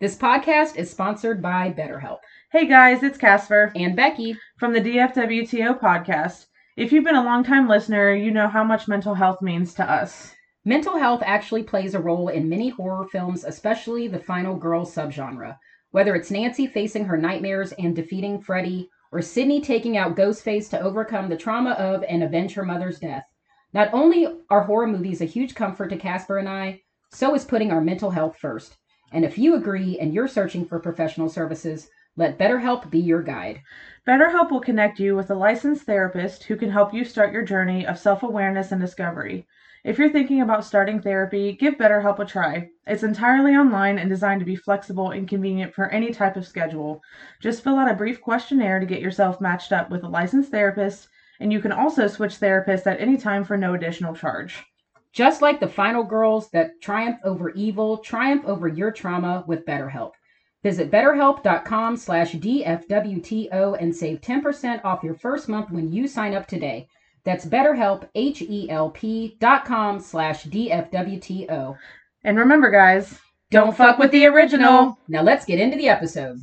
This podcast is sponsored by BetterHelp Hey guys, it's Casper and Becky. from the DFWTO podcast. If you've been a long-time listener, you know how much mental health means to us. Mental health actually plays a role in many horror films, especially the final girl subgenre. Whether it's Nancy facing her nightmares and defeating Freddy, or Sydney taking out Ghostface to overcome the trauma of and avenge her mother's death. Not only are horror movies a huge comfort to Casper and I, so is putting our mental health first. And if you agree and you're searching for professional services, let BetterHelp be your guide. BetterHelp will connect you with a licensed therapist who can help you start your journey of self-awareness and discovery. If you're thinking about starting therapy, give BetterHelp a try. It's entirely online and designed to be flexible and convenient for any type of schedule. Just fill out a brief questionnaire to get yourself matched up with a licensed therapist, and you can also switch therapists at any time for no additional charge. Just like the final girls that triumph over evil, triumph over your trauma with BetterHelp. Visit betterhelp.com slash DFWTO and save 10% off your first month when you sign up today. That's betterhelp, H-E-L-P dot com slash DFWTO. And remember, guys, Don't fuck with the original. Now let's get into the episode.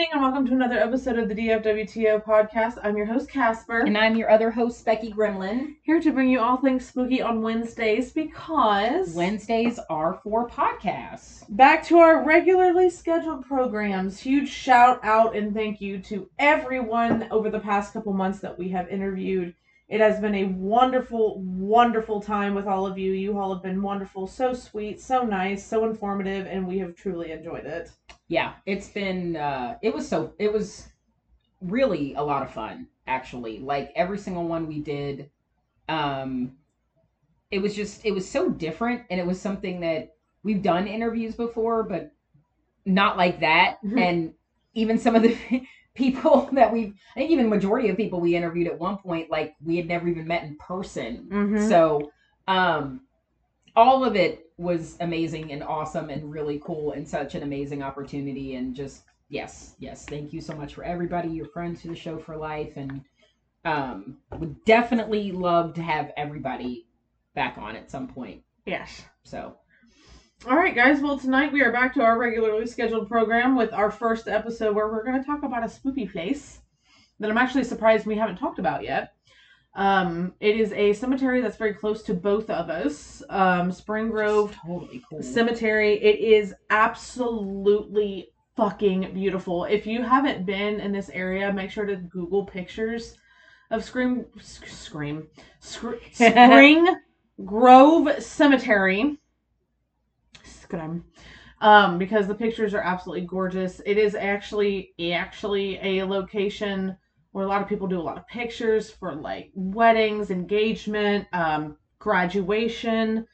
Evening and welcome to another episode of the DFWTO podcast. I'm your host, Casper. And I'm your other host, Becky Gremlin. here to bring you all things spooky on Wednesdays because Wednesdays are for podcasts. back to our regularly scheduled programs. Huge shout out and thank you to everyone over the past couple months that we have interviewed. It has been a wonderful, wonderful time with all of you. You all have been wonderful, so sweet, so nice, so informative, and we have truly enjoyed it. Yeah, it's been uh it was so it was really a lot of fun actually. Like every single one we did um it was just it was so different and it was something that we've done interviews before but not like that Mhm. and even some of the people that we I think even majority of people we interviewed at one point like we had never even met in person. Mhm. So um all of it was amazing and awesome and really cool and such an amazing opportunity and just yes yes thank you so much for everybody your friends to the show for life and um would definitely love to have everybody back on at some point Yes. so All right, guys. Well, tonight we are back to our regularly scheduled program with our first episode where we're going to talk about a spooky place that I'm actually surprised we haven't talked about yet. Um, it is a cemetery that's very close to both of us. Um, Spring Grove totally cool Cemetery. It is absolutely fucking beautiful. If you haven't been in this area, make sure to Google pictures of Scream, sc- Scream, Scr- Spring Grove Cemetery. Scream. Um, because the pictures are absolutely gorgeous. It is actually actually a location where a lot of people do a lot of pictures for like weddings, engagement, um, graduation.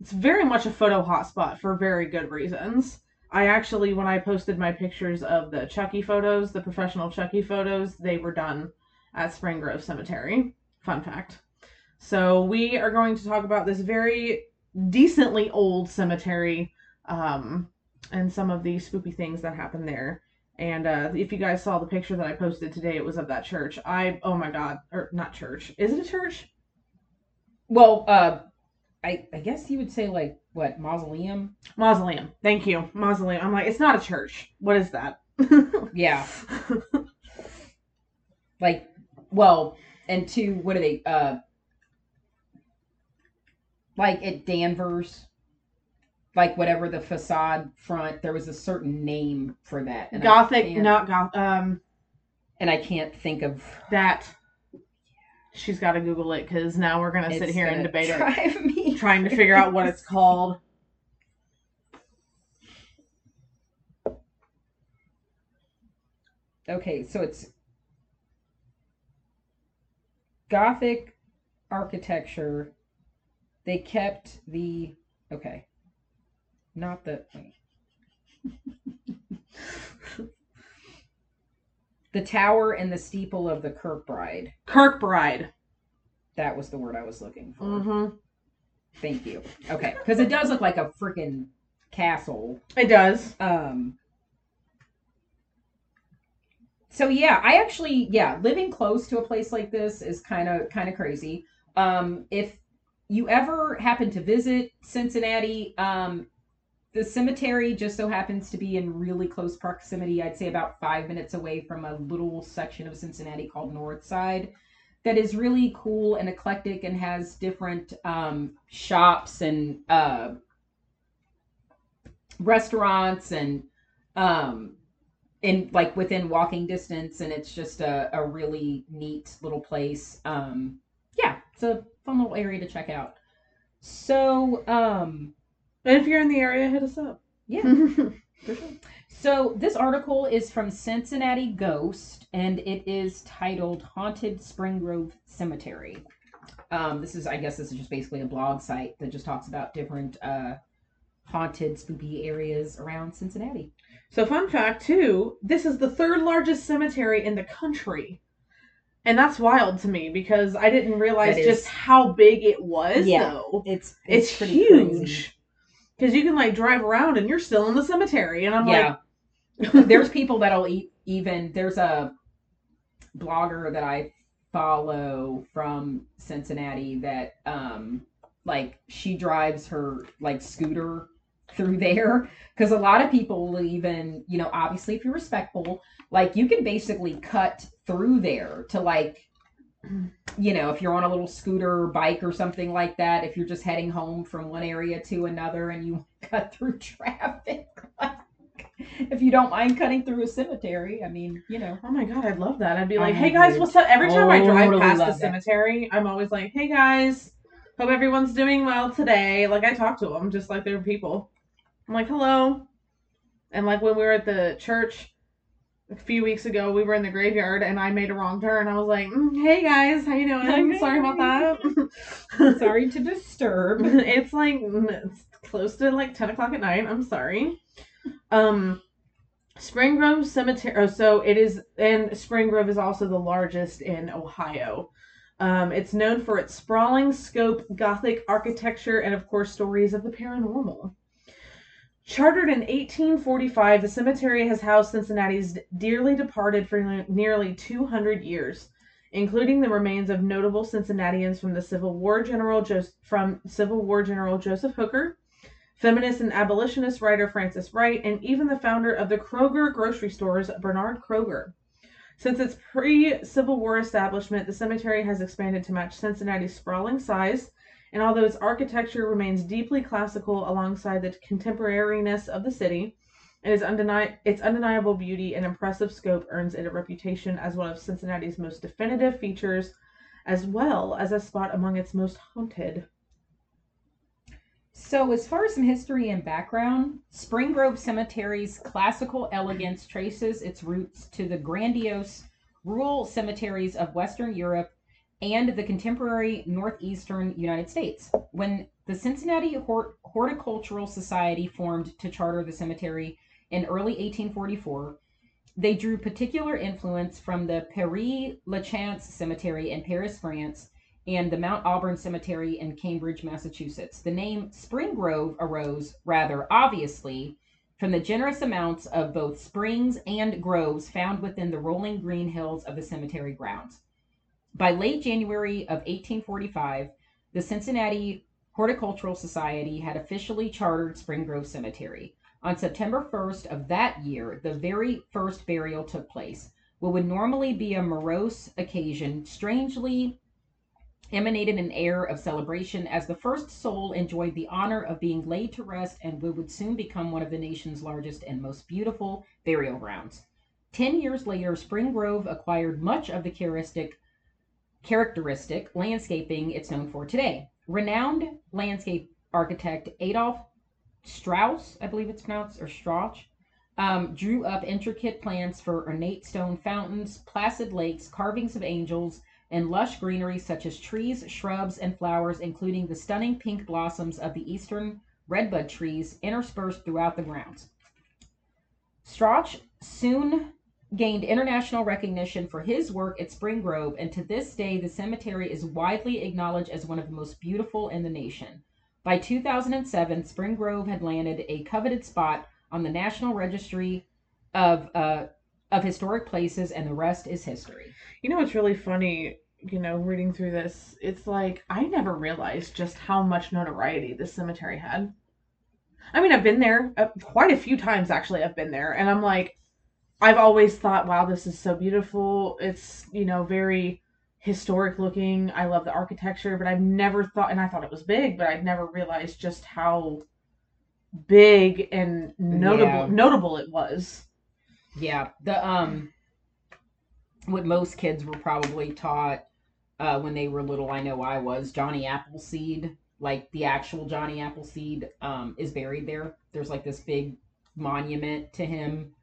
It's very much a photo hotspot for very good reasons. I actually, when I posted my pictures of the Chucky photos, the professional Chucky photos, they were done at Spring Grove Cemetery. Fun fact. So we are going to talk about this very decently old cemetery um, and some of the spooky things that happen there. And uh, if you guys saw the picture that I posted today, it was of that church. I oh my god, or not church? Is it a church? well uh i i guess you would say like what mausoleum Mausoleum. Thank you, mausoleum. I'm like, it's not a church. What is that? yeah like well and two what are they uh like at danvers like whatever the facade front there was a certain name for that and Gothic, can't- goth. Um, and i can't think of that. She's got to Google it because now we're gonna sit here and debate it, me trying to figure out what it's called. okay so it's gothic architecture they kept the okay not the the tower and the steeple of the kirkbride Kirkbride. that was the word i was looking for Mm-hmm. Thank you. Okay, because it does look like a freaking castle. It does. Um. So yeah, I actually yeah, living close to a place like this is kind of kind of crazy. Um, if you ever happen to visit Cincinnati, um, the cemetery just so happens to be in really close proximity. I'd say about five minutes away from a little section of Cincinnati called Northside that is really cool and eclectic and has different um, shops and uh, restaurants and um, in like within walking distance and it's just a, a really neat little place um yeah it's a fun little area to check out so um And if you're in the area, hit us up. yeah for sure so this article is from cincinnati ghost and it is titled haunted spring grove cemetery um this is i guess this is just basically a blog site that just talks about different uh haunted spooky areas around cincinnati So, fun fact too, this is the third largest cemetery in the country. And that's wild to me because I didn't realize That is- just how big it was, Yeah. though. it's It's, huge. Because you can like drive around and you're still in the cemetery. And I'm yeah like, there's people that'll eat even there's a blogger that I follow from Cincinnati that um like she drives her like scooter through there because a lot of people will even you know obviously if you're respectful like you can basically cut through there to like you know if you're on a little scooter or bike or something like that if you're just heading home from one area to another and you cut through traffic like if you don't mind cutting through a cemetery i mean you know oh my God, I'd love that. I'd be I like, hey guys, would what's up? Every time I drive past the that. cemetery, I'm always like, hey guys, hope everyone's doing well today. Like, I talk to them just like they're people. I'm like, hello. And like when we were at the church a few weeks ago, we were in the graveyard and I made a wrong turn. I was like, "Mm, hey guys, how you doing? Sorry about that. sorry to disturb it's like mm, it's close to like 10 o'clock at night. I'm sorry. Um, Spring Grove Cemetery. Oh, so it is, and Spring Grove is also the largest in Ohio. Um, it's known for its sprawling scope, Gothic architecture, and of course, stories of the paranormal. Chartered in 1845, the cemetery has housed Cincinnati's dearly departed for nearly 200 years, including the remains of notable Cincinnatians from the Civil War General Jos- from Civil War General Joseph Hooker, feminist and abolitionist writer Frances Wright, and even the founder of the Kroger grocery stores, Bernard Kroger. Since its pre Civil War establishment, the cemetery has expanded to match Cincinnati's sprawling size, and although its architecture remains deeply classical alongside the contemporariness of the city, undeni- its undeniable beauty and impressive scope earns it a reputation as one of Cincinnati's most definitive features, as well as a spot among its most haunted. So, as far as some history and background, Spring Grove Cemetery's classical elegance traces its roots to the grandiose rural cemeteries of Western Europe and the contemporary northeastern United States. When the Cincinnati Hort- Horticultural Society formed to charter the cemetery in early 1844, they drew particular influence from the Père Lachaise Cemetery in Paris, France, and the Mount Auburn Cemetery in Cambridge, Massachusetts. The name Spring Grove arose rather obviously from the generous amounts of both springs and groves found within the rolling green hills of the cemetery grounds. By late January of 1845, the Cincinnati Horticultural Society had officially chartered Spring Grove Cemetery. On September 1st of that year, the very first burial took place. What would normally be a morose occasion strangely emanated an air of celebration as the first soul enjoyed the honor of being laid to rest and would soon become one of the nation's largest and most beautiful burial grounds. Ten years later, Spring Grove acquired much of the characteristic, characteristic landscaping it's known for today. Renowned landscape architect Adolf Strauss, I believe it's pronounced, or Strauch, um, drew up intricate plans for ornate stone fountains, placid lakes, carvings of angels, and lush greenery such as trees, shrubs, and flowers, including the stunning pink blossoms of the eastern redbud trees interspersed throughout the grounds. Strauch soon gained international recognition for his work at Spring Grove, and to this day, the cemetery is widely acknowledged as one of the most beautiful in the nation. By 2007, Spring Grove had landed a coveted spot on the National Registry of uh, of Historic Places, and the rest is history. You know what's really funny? You know, reading through this, it's like I never realized just how much notoriety this cemetery had. I mean, I've been there uh, quite a few times actually. I've been there, and I'm like, I've always thought, wow, this is so beautiful. It's you know very historic looking. I love the architecture, but I've never thought, and I thought it was big, but I'd never realized just how big and notable Yeah. notable it was. Yeah, the um, what most kids were probably taught uh, when they were little. I know I was Johnny Appleseed, like the actual Johnny Appleseed, um, is buried there. There's like this big monument to him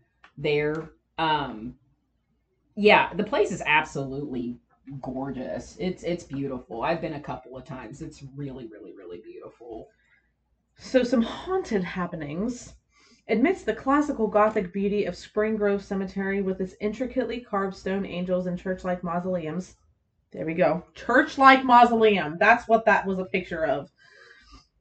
there. Um, yeah, the place is absolutely gorgeous. It's it's beautiful. I've been a couple of times. It's really, really, really beautiful. So, some haunted happenings. Amidst the classical Gothic beauty of Spring Grove Cemetery with its intricately carved stone angels and church like mausoleums. There we go. Church like mausoleum. That's what that was a picture of.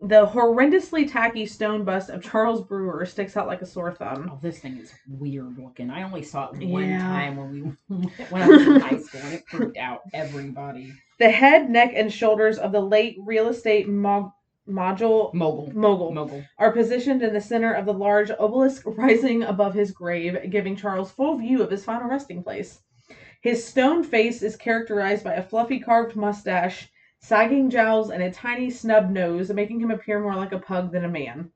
The horrendously tacky stone bust of Charles Breuer sticks out like a sore thumb. Oh, this thing is weird looking. I only saw it one Yeah. time when we when I was in high school, and it freaked out everybody. The head, neck, and shoulders of the late real estate mo- module Mogul, mogul mogul. are positioned in the center of the large obelisk rising above his grave, giving Charles full view of his final resting place. His stone face is characterized by a fluffy carved mustache, sagging jowls, and a tiny snub nose, making him appear more like a pug than a man.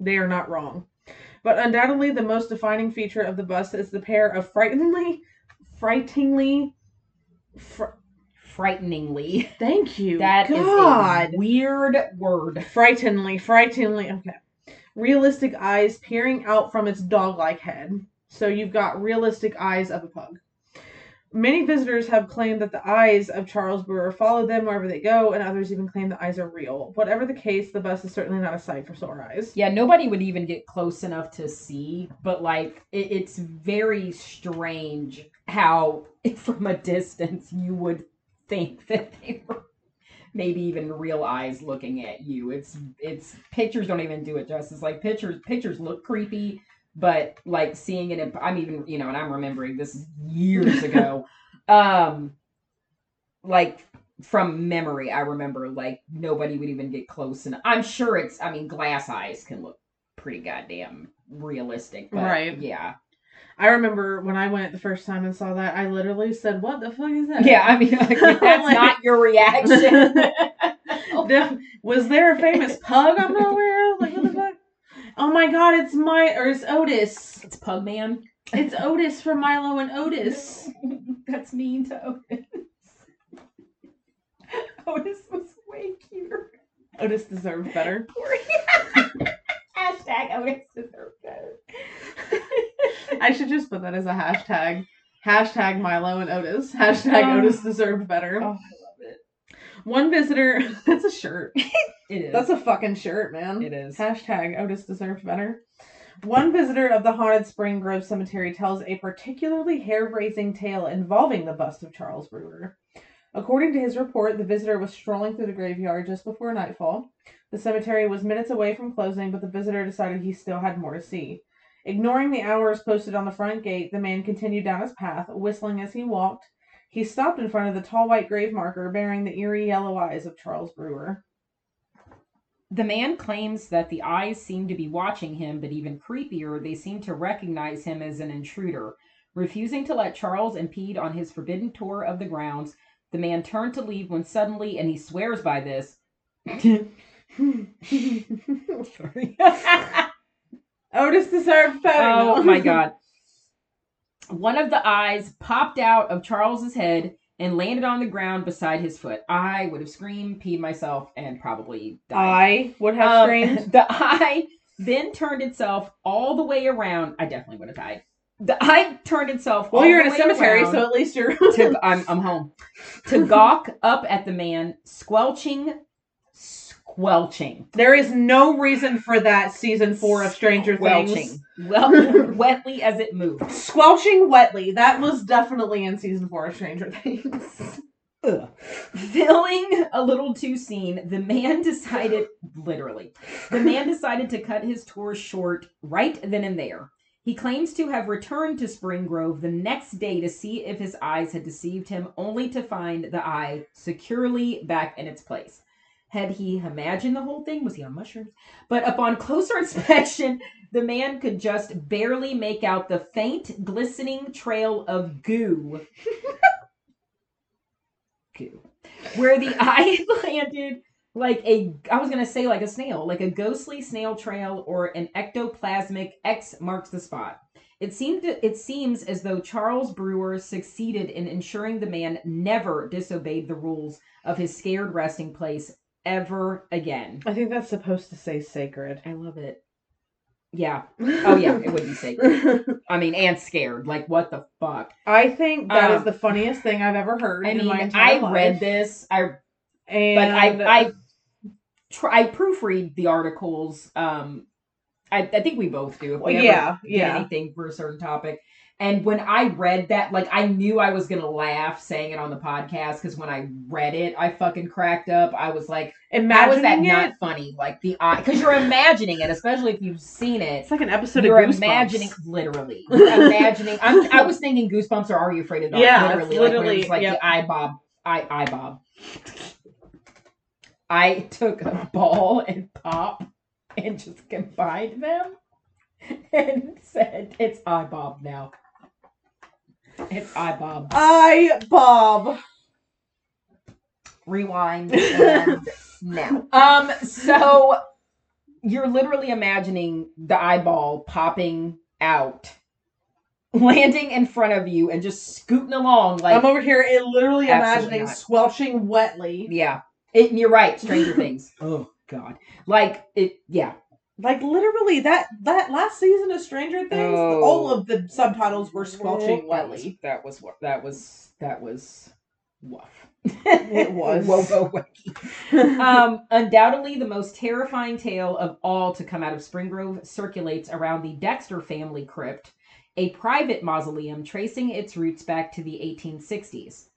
They are not wrong. But undoubtedly, the most defining feature of the bust is the pair of frighteningly, frighteningly, fr- Frighteningly, thank you, that is God, a weird word. frighteningly, frighteningly. Okay. Realistic eyes peering out from its dog like head. So you've got realistic eyes of a pug. Many visitors have claimed that the eyes of Charles Breuer follow them wherever they go, and others even claim the eyes are real. Whatever the case, the bus is certainly not a sight for sore eyes. Yeah, nobody would even get close enough to see, but like it, it's very strange how, from a distance, you would think that they were maybe even real eyes looking at you. It's it's pictures don't even do it justice. Like pictures pictures look creepy, but like seeing it, in, I'm even you know, and I'm remembering this years ago. um, like from memory, I remember like nobody would even get close, and I'm sure it's. I mean, glass eyes can look pretty goddamn realistic, but Right. Yeah, I remember when I went the first time and saw that, I literally said, What the fuck is that? yeah. I mean, like, that's Like- not your reaction. Was there a famous pug I'm not aware of? Like, what the fuck? Oh my god, it's my, or it's Otis. it's Pugman. It's Otis from Milo and Otis. That's mean to Otis. Otis was way cuter. Otis deserved better. Hashtag Otis deserved better. I should just put that as a hashtag. Hashtag Milo and Otis. Hashtag Oh. Otis deserved better. Oh, I love it. One visitor. That's a shirt. It is. That's a fucking shirt, man. it is. Hashtag Otis deserved better. One visitor of the haunted Spring Grove Cemetery tells a particularly hair raising tale involving the bust of Charles Breuer. According to his report, the visitor was strolling through the graveyard just before nightfall. The cemetery was minutes away from closing, but the visitor decided he still had more to see. Ignoring the hours posted on the front gate, the man continued down his path, whistling as he walked. He stopped in front of the tall white grave marker bearing the eerie yellow eyes of Charles Breuer. The man claims that the eyes seem to be watching him, but even creepier, they seem to recognize him as an intruder. Refusing to let Charles impede on his forbidden tour of the grounds, the man turned to leave when suddenly, and he swears by this. Sorry. Otis deserved better. oh my god. One of the eyes popped out of Charles's head and landed on the ground beside his foot. I would have screamed, peed myself, and probably died. I would have Um, screamed. the eye then turned itself all the way around. I definitely would have died. The eye turned itself. Well, you're in a cemetery, so at least you're. to, I'm, I'm home. To gawk up at the man, squelching, squelching, there is no reason for that season four of Stranger squelching, Things. well, wetly as it moved. Squelching wetly. That was definitely in season four of Stranger Things. Ugh. Feeling a little too seen, the man decided, literally, the man decided to cut his tour short right then and there. He claims to have returned to Spring Grove the next day to see if his eyes had deceived him, only to find the eye securely back in its place. Had he imagined the whole thing? Was he on mushrooms? But upon closer inspection, the man could just barely make out the faint, glistening trail of goo. goo. Where the eye landed like a I was gonna say like a snail, like a ghostly snail trail or an ectoplasmic X marks the spot. It seemed it seems as though Charles Breuer succeeded in ensuring the man never disobeyed the rules of his scared resting place ever again. I think that's supposed to say sacred. I love it. Yeah. Oh yeah, it would be sacred. I mean, and scared. Like what the fuck? I think that is Um, the funniest thing I've ever heard. I in mean, I life. read this. I and but I I try I proofread the articles. Um, I I think we both do. If we Well, ever yeah, yeah. anything for a certain topic. And when I read that, like I knew I was gonna laugh saying it on the podcast because when I read it, I fucking cracked up. I was like, "How is that imagining not funny?" Like the eye, because you're imagining it, especially if you've seen it. It's like an episode You're of Goosebumps. imagining literally. You're imagining. I'm, I was thinking Goosebumps or Are You Afraid of Dogs? Yeah, literally, like, it literally- was like yep. the eye bob, eye eye bob. I took a ball and pop and just combined them and said, "It's eye bob now." It's eye bob. I Bob. Rewind and now. Um. So you're literally imagining the eyeball popping out, landing in front of you, and just scooting along like I'm over here it literally imagining not. squelching wetly. yeah. It, you're right. Stranger Things. Oh God. Like it. Yeah. Like literally that that last season of Stranger Things, Oh. all of the subtitles were squelching was- That was. That was. That was. Woof. It was. Whoa, whoa. um, undoubtedly, the most terrifying tale of all to come out of Spring Grove circulates around the Dexter family crypt, a private mausoleum tracing its roots back to the 1860s.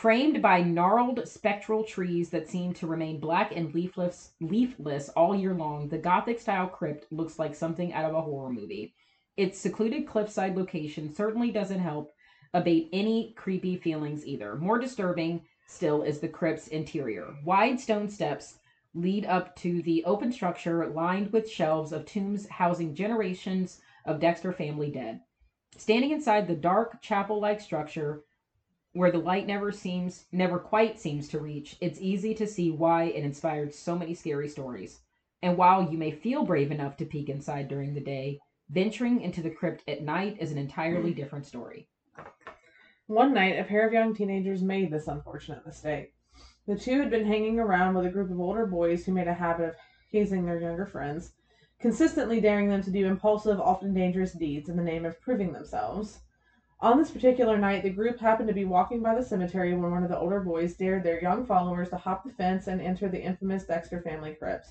Framed by gnarled spectral trees that seem to remain black and leafless, leafless all year long, the Gothic style crypt looks like something out of a horror movie. Its secluded cliffside location certainly doesn't help abate any creepy feelings either. More disturbing still is the crypt's interior. Wide stone steps lead up to the open structure lined with shelves of tombs housing generations of Dexter family dead. Standing inside the dark chapel like structure, where the light never seems never quite seems to reach, it's easy to see why it inspired so many scary stories. And while you may feel brave enough to peek inside during the day, venturing into the crypt at night is an entirely different story. One night, a pair of young teenagers made this unfortunate mistake. The two had been hanging around with a group of older boys who made a habit of hazing their younger friends, consistently daring them to do impulsive, often dangerous deeds in the name of proving themselves. On this particular night, the group happened to be walking by the cemetery when one of the older boys dared their young followers to hop the fence and enter the infamous Dexter family crypt.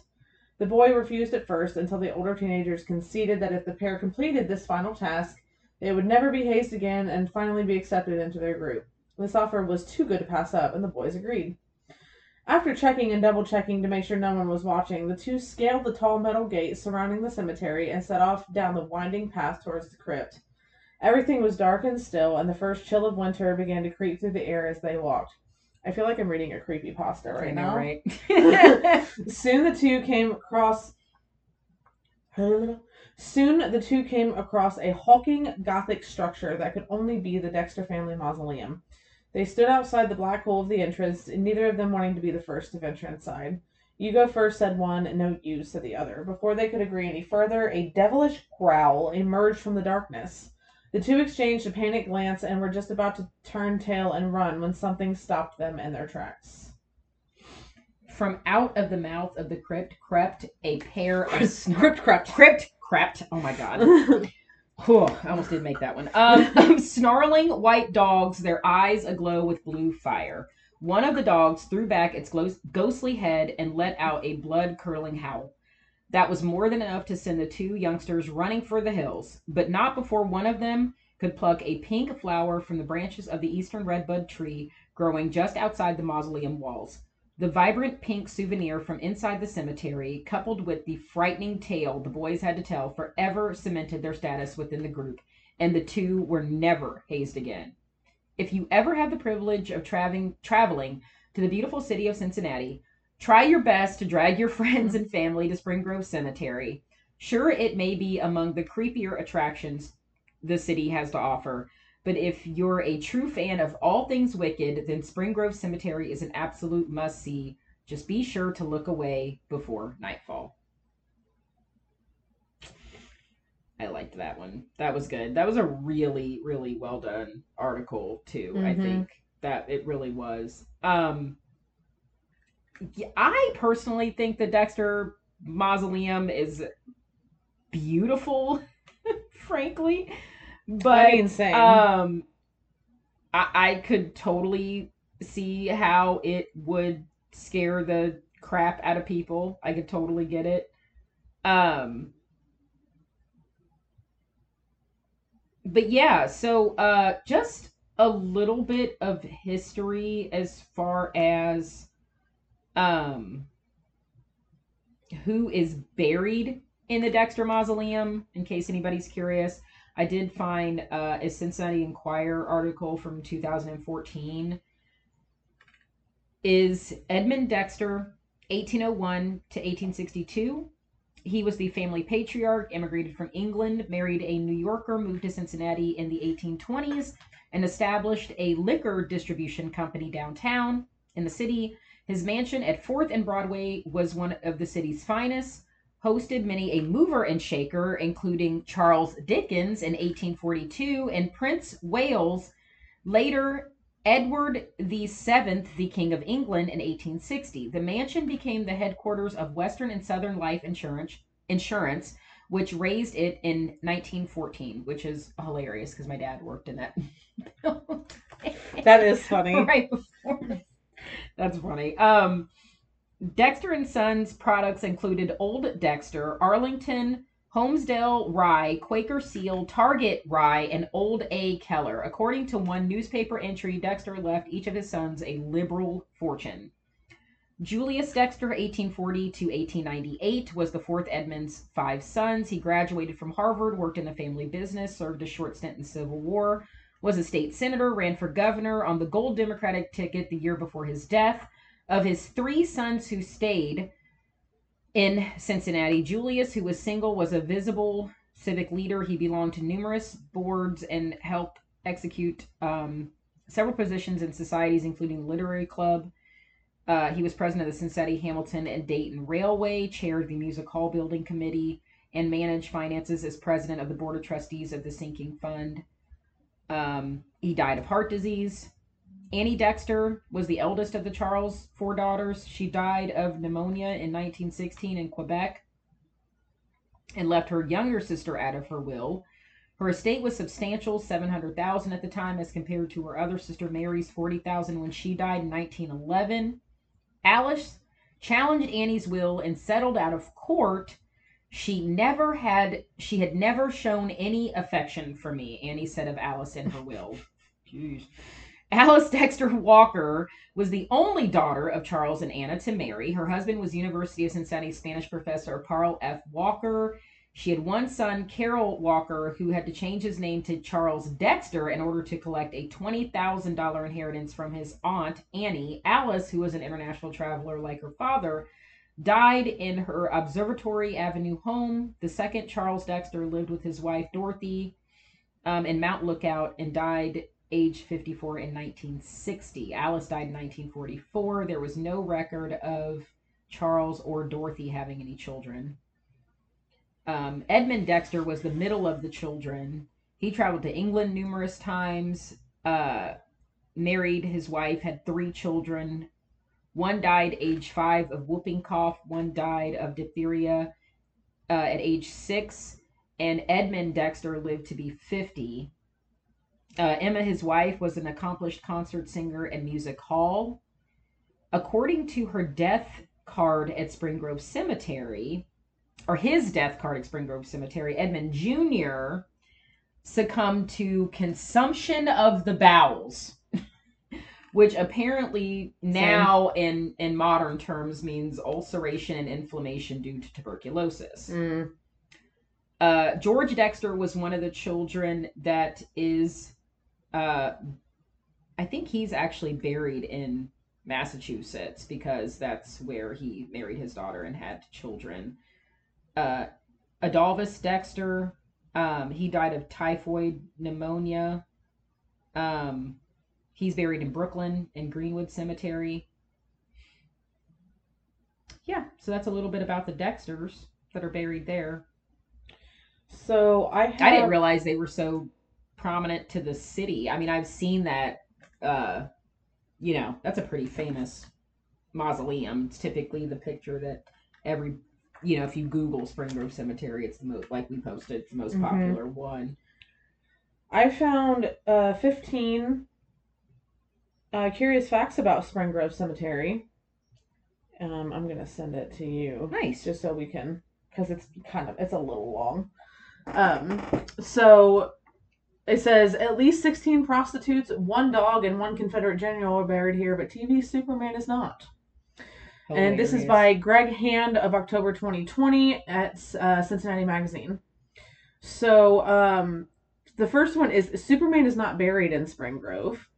The boy refused at first until the older teenagers conceded that if the pair completed this final task, they would never be hazed again and finally be accepted into their group. This offer was too good to pass up, and the boys agreed. After checking and double checking to make sure no one was watching, the two scaled the tall metal gate surrounding the cemetery and set off down the winding path towards the crypt. Everything was dark and still, and the first chill of winter began to creep through the air as they walked. I feel like I'm reading a creepy pasta right know, now. right? Soon the two came across. Soon the two came across a hulking Gothic structure that could only be the Dexter family mausoleum. They stood outside the black hole of the entrance, neither of them wanting to be the first to venture inside. You go first, said one, and no, you, said the other. Before they could agree any further, a devilish growl emerged from the darkness. The two exchanged a panicked glance and were just about to turn tail and run when something stopped them in their tracks. From out of the mouth of the crypt crept a pair of Crypt crept. crypt crept. Oh my god. Whew, I almost did make that one. Um, of snarling white dogs, their eyes aglow with blue fire. One of the dogs threw back its ghostly head and let out a blood curdling howl. That was more than enough to send the two youngsters running for the hills, but not before one of them could pluck a pink flower from the branches of the eastern redbud tree growing just outside the mausoleum walls. The vibrant pink souvenir from inside the cemetery, coupled with the frightening tale the boys had to tell, forever cemented their status within the group, and the two were never hazed again. If you ever have the privilege of traveling traveling to the beautiful city of Cincinnati, try your best to drag your friends and family to Spring Grove Cemetery. Sure, it may be among the creepier attractions the city has to offer, but if you're a true fan of all things wicked, then Spring Grove Cemetery is an absolute must see. Just be sure to look away before nightfall. I liked that one. That was good. That was a really, really well done article too. I Mhm. think that it really was. Um I personally think the Dexter Mausoleum is beautiful, frankly. But I um I, I could totally see how it would scare the crap out of people. I could totally get it. Um but yeah, so uh just a little bit of history as far as um who is buried in the Dexter Mausoleum in case anybody's curious. I did find uh, a Cincinnati Enquirer article from 2014. Is Edmund Dexter 1801 to 1862? He was the family patriarch, immigrated from England, married a New Yorker, moved to Cincinnati in the 1820s, and established a liquor distribution company downtown in the city. His mansion at 4th and Broadway was one of the city's finest hosted many a mover and shaker, including Charles Dickens in 1842 and Prince Wales, later Edward the Seventh, the King of England, in 1860. The mansion became the headquarters of Western and Southern Life Insurance, insurance which razed it in 1914, which is hilarious because my dad worked in that. that is funny. right before. That's funny. Um, Dexter and Sons products included Old Dexter, Arlington, Holmesdale Rye, Quaker Seal, Target Rye, and Old A. Keller. According to one newspaper entry, Dexter left each of his sons a liberal fortune. Julius Dexter, 1840 to 1898, was the fourth Edmund's five sons. He graduated from Harvard, worked in the family business, served a short stint in the Civil War, was a state senator, ran for governor on the Gold Democratic ticket the year before his death. Of his three sons who stayed in Cincinnati, Julius, who was single, was a visible civic leader. He belonged to numerous boards and helped execute um, several positions in societies, including the Literary Club. Uh, he was president of the Cincinnati, Hamilton, and Dayton Railway, chaired the Music Hall Building Committee, and managed finances as president of the Board of Trustees of the Sinking Fund. Um, he died of heart disease. Annie Dexter was the eldest of the Charles four daughters. She died of pneumonia in 1916 in Quebec and left her younger sister out of her will. Her estate was substantial, 700,000 at the time as compared to her other sister Mary's 40,000 when she died in 1911. Alice challenged Annie's will and settled out of court. She never had she had never shown any affection for me, Annie said of Alice in her will. Jeez. Alice Dexter Walker was the only daughter of Charles and Anna to marry. Her husband was University of Cincinnati Spanish professor Carl F. Walker. She had one son, Carol Walker, who had to change his name to Charles Dexter in order to collect a $20,000 inheritance from his aunt, Annie. Alice, who was an international traveler like her father, died in her Observatory Avenue home. The second Charles Dexter lived with his wife, Dorothy, um, in Mount Lookout and died age 54 in 1960. Alice died in 1944. There was no record of Charles or Dorothy having any children. Um, Edmund Dexter was the middle of the children. He traveled to England numerous times, uh, married his wife, had three children. One died age five of whooping cough, one died of diphtheria uh, at age six, and Edmund Dexter lived to be 50. Uh, Emma, his wife, was an accomplished concert singer and music hall. According to her death card at Spring Grove Cemetery, or his death card at Spring Grove Cemetery, Edmund Jr. succumbed to consumption of the bowels which apparently now in in modern terms means ulceration and inflammation due to tuberculosis. Mm. Uh, George Dexter was one of the children that is, uh, I think he's actually buried in Massachusetts because that's where he married his daughter and had children. Uh, Adolphus Dexter, um, he died of typhoid pneumonia. Um, he's buried in Brooklyn in Greenwood Cemetery. Yeah, so that's a little bit about the Dexters that are buried there. So I have, I didn't realize they were so prominent to the city. I mean, I've seen that. Uh, you know, that's a pretty famous mausoleum. It's typically the picture that every, you know, if you Google Spring Grove Cemetery, it's the most like we posted, it's the most Mhm. popular one. I found uh, 15 uh, curious facts about Spring Grove Cemetery. Um, I'm gonna send it to you. Nice. just so we can because it's kind of it's a little long um so it says at least 16 prostitutes one dog and one confederate general are buried here but tv superman is not and this is by greg hand of october 2020 at uh, cincinnati magazine so um the first one is superman is not buried in spring grove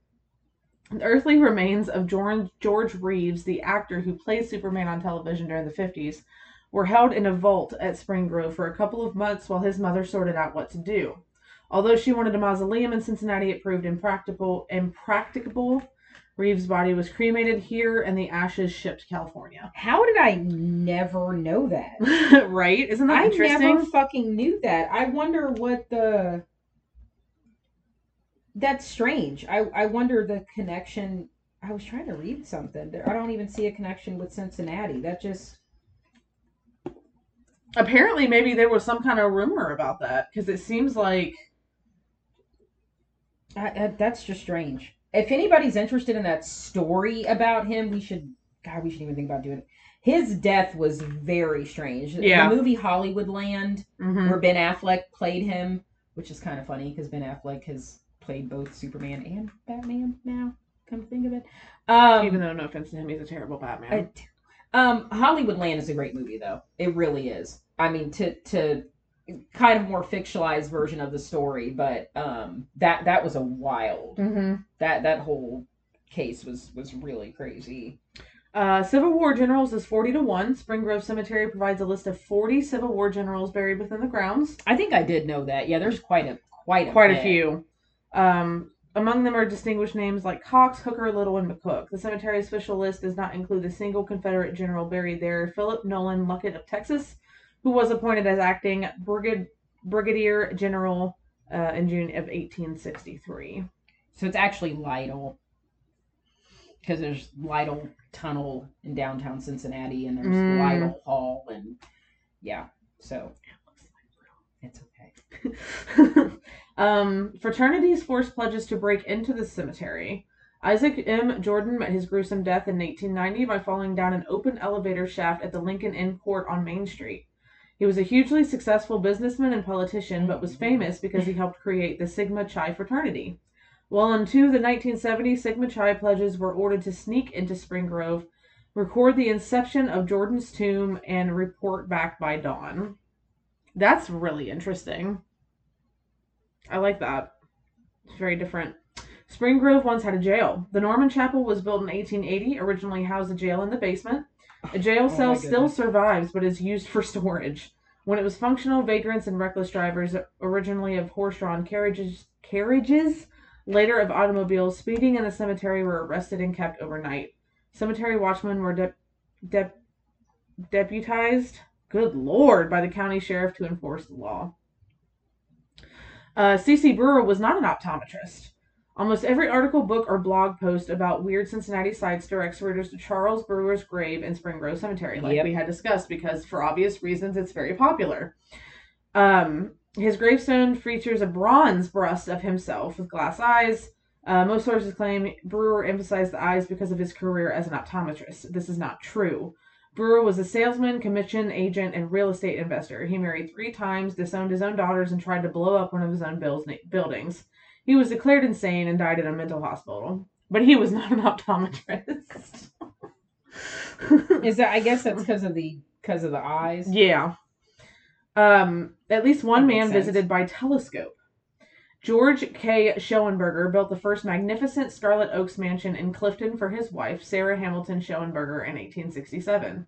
the earthly remains of George, Reeves, the actor who played Superman on television during the 50s, were held in a vault at Spring Grove for a couple of months while his mother sorted out what to do. Although she wanted a mausoleum in Cincinnati, it proved impracticable. Impracticable. Reeves' body was cremated here, and the ashes shipped to California. How did I never know that? right? Isn't that I interesting? never fucking knew that. I wonder what the. That's strange. I I wonder the connection. I was trying to read something. There- I don't even see a connection with Cincinnati. That just Apparently, maybe there was some kind of rumor about that because it seems like I, I, that's just strange. If anybody's interested in that story about him, we should. God, we shouldn't even think about doing it. His death was very strange. Yeah. The movie Hollywoodland, Mhm. where Ben Affleck played him, which is kind of funny because Ben Affleck has played both Superman and Batman now. Come to think of it, um, even though no offense to him, he's a terrible Batman. I- um, Hollywoodland is a great movie though. It really is. I mean, to to kind of more fictionalized version of the story, but um, that that was a wild mm-hmm. that that whole case was was really crazy. Uh, Civil War generals is 40 to 1. Spring Grove Cemetery provides a list of 40 Civil War generals buried within the grounds. I think I did know that. Yeah, there's quite a quite a Quite a few. Um, among them are distinguished names like Cox, Hooker, Little, and McCook. The cemetery's official list does not include a single Confederate general buried there. Philip Nolan Luckett of Texas, who was appointed as acting brigad- brigadier general uh, in June of 1863. So it's actually Lytle. Because there's Lytle Tunnel in downtown Cincinnati, and there's Mm. Lytle Hall, and yeah, so it's okay. um, fraternities forced pledges to break into the cemetery. Isaac M. Jordan met his gruesome death in 1890 by falling down an open elevator shaft at the Lincoln Inn Court on Main Street. He was a hugely successful businessman and politician, but was famous because he helped create the Sigma Chi fraternity. Well into the 1970s, Sigma Chi pledges were ordered to sneak into Spring Grove, record the inception of Jordan's tomb, and report back by dawn. That's really interesting. I like that. It's very different. Spring Grove once had a jail. The Norman Chapel was built in 1880, originally housed a jail in the basement. A jail Oh cell my still survives but is used for storage. When it was functional, vagrants and reckless drivers, originally of horse-drawn carriages, carriages, later of automobiles, speeding in the cemetery were arrested and kept overnight. Cemetery watchmen were de- de- deputized, good lord, by the county sheriff to enforce the law. Uh, C.C. Breuer was not an optometrist. Almost every article, book, or blog post about weird Cincinnati sites directs readers to Charles Breuer's grave in Spring Grove Cemetery, like Yep. we had discussed, because for obvious reasons it's very popular. Um, his gravestone features a bronze bust of himself with glass eyes. Uh, most sources claim Breuer emphasized the eyes because of his career as an optometrist. This is not true. Breuer was a salesman, commission agent, and real estate investor. He married three times, disowned his own daughters, and tried to blow up one of his own buils- buildings. He was declared insane and died in a mental hospital. but he was not an optometrist. Is that? I guess that's because of the because of the eyes. Yeah. Um, at least one That man sense. visited by telescope. George K. Schoenberger built the first magnificent Scarlet Oaks mansion in Clifton for his wife, Sarah Hamilton Schoenberger, in 1867.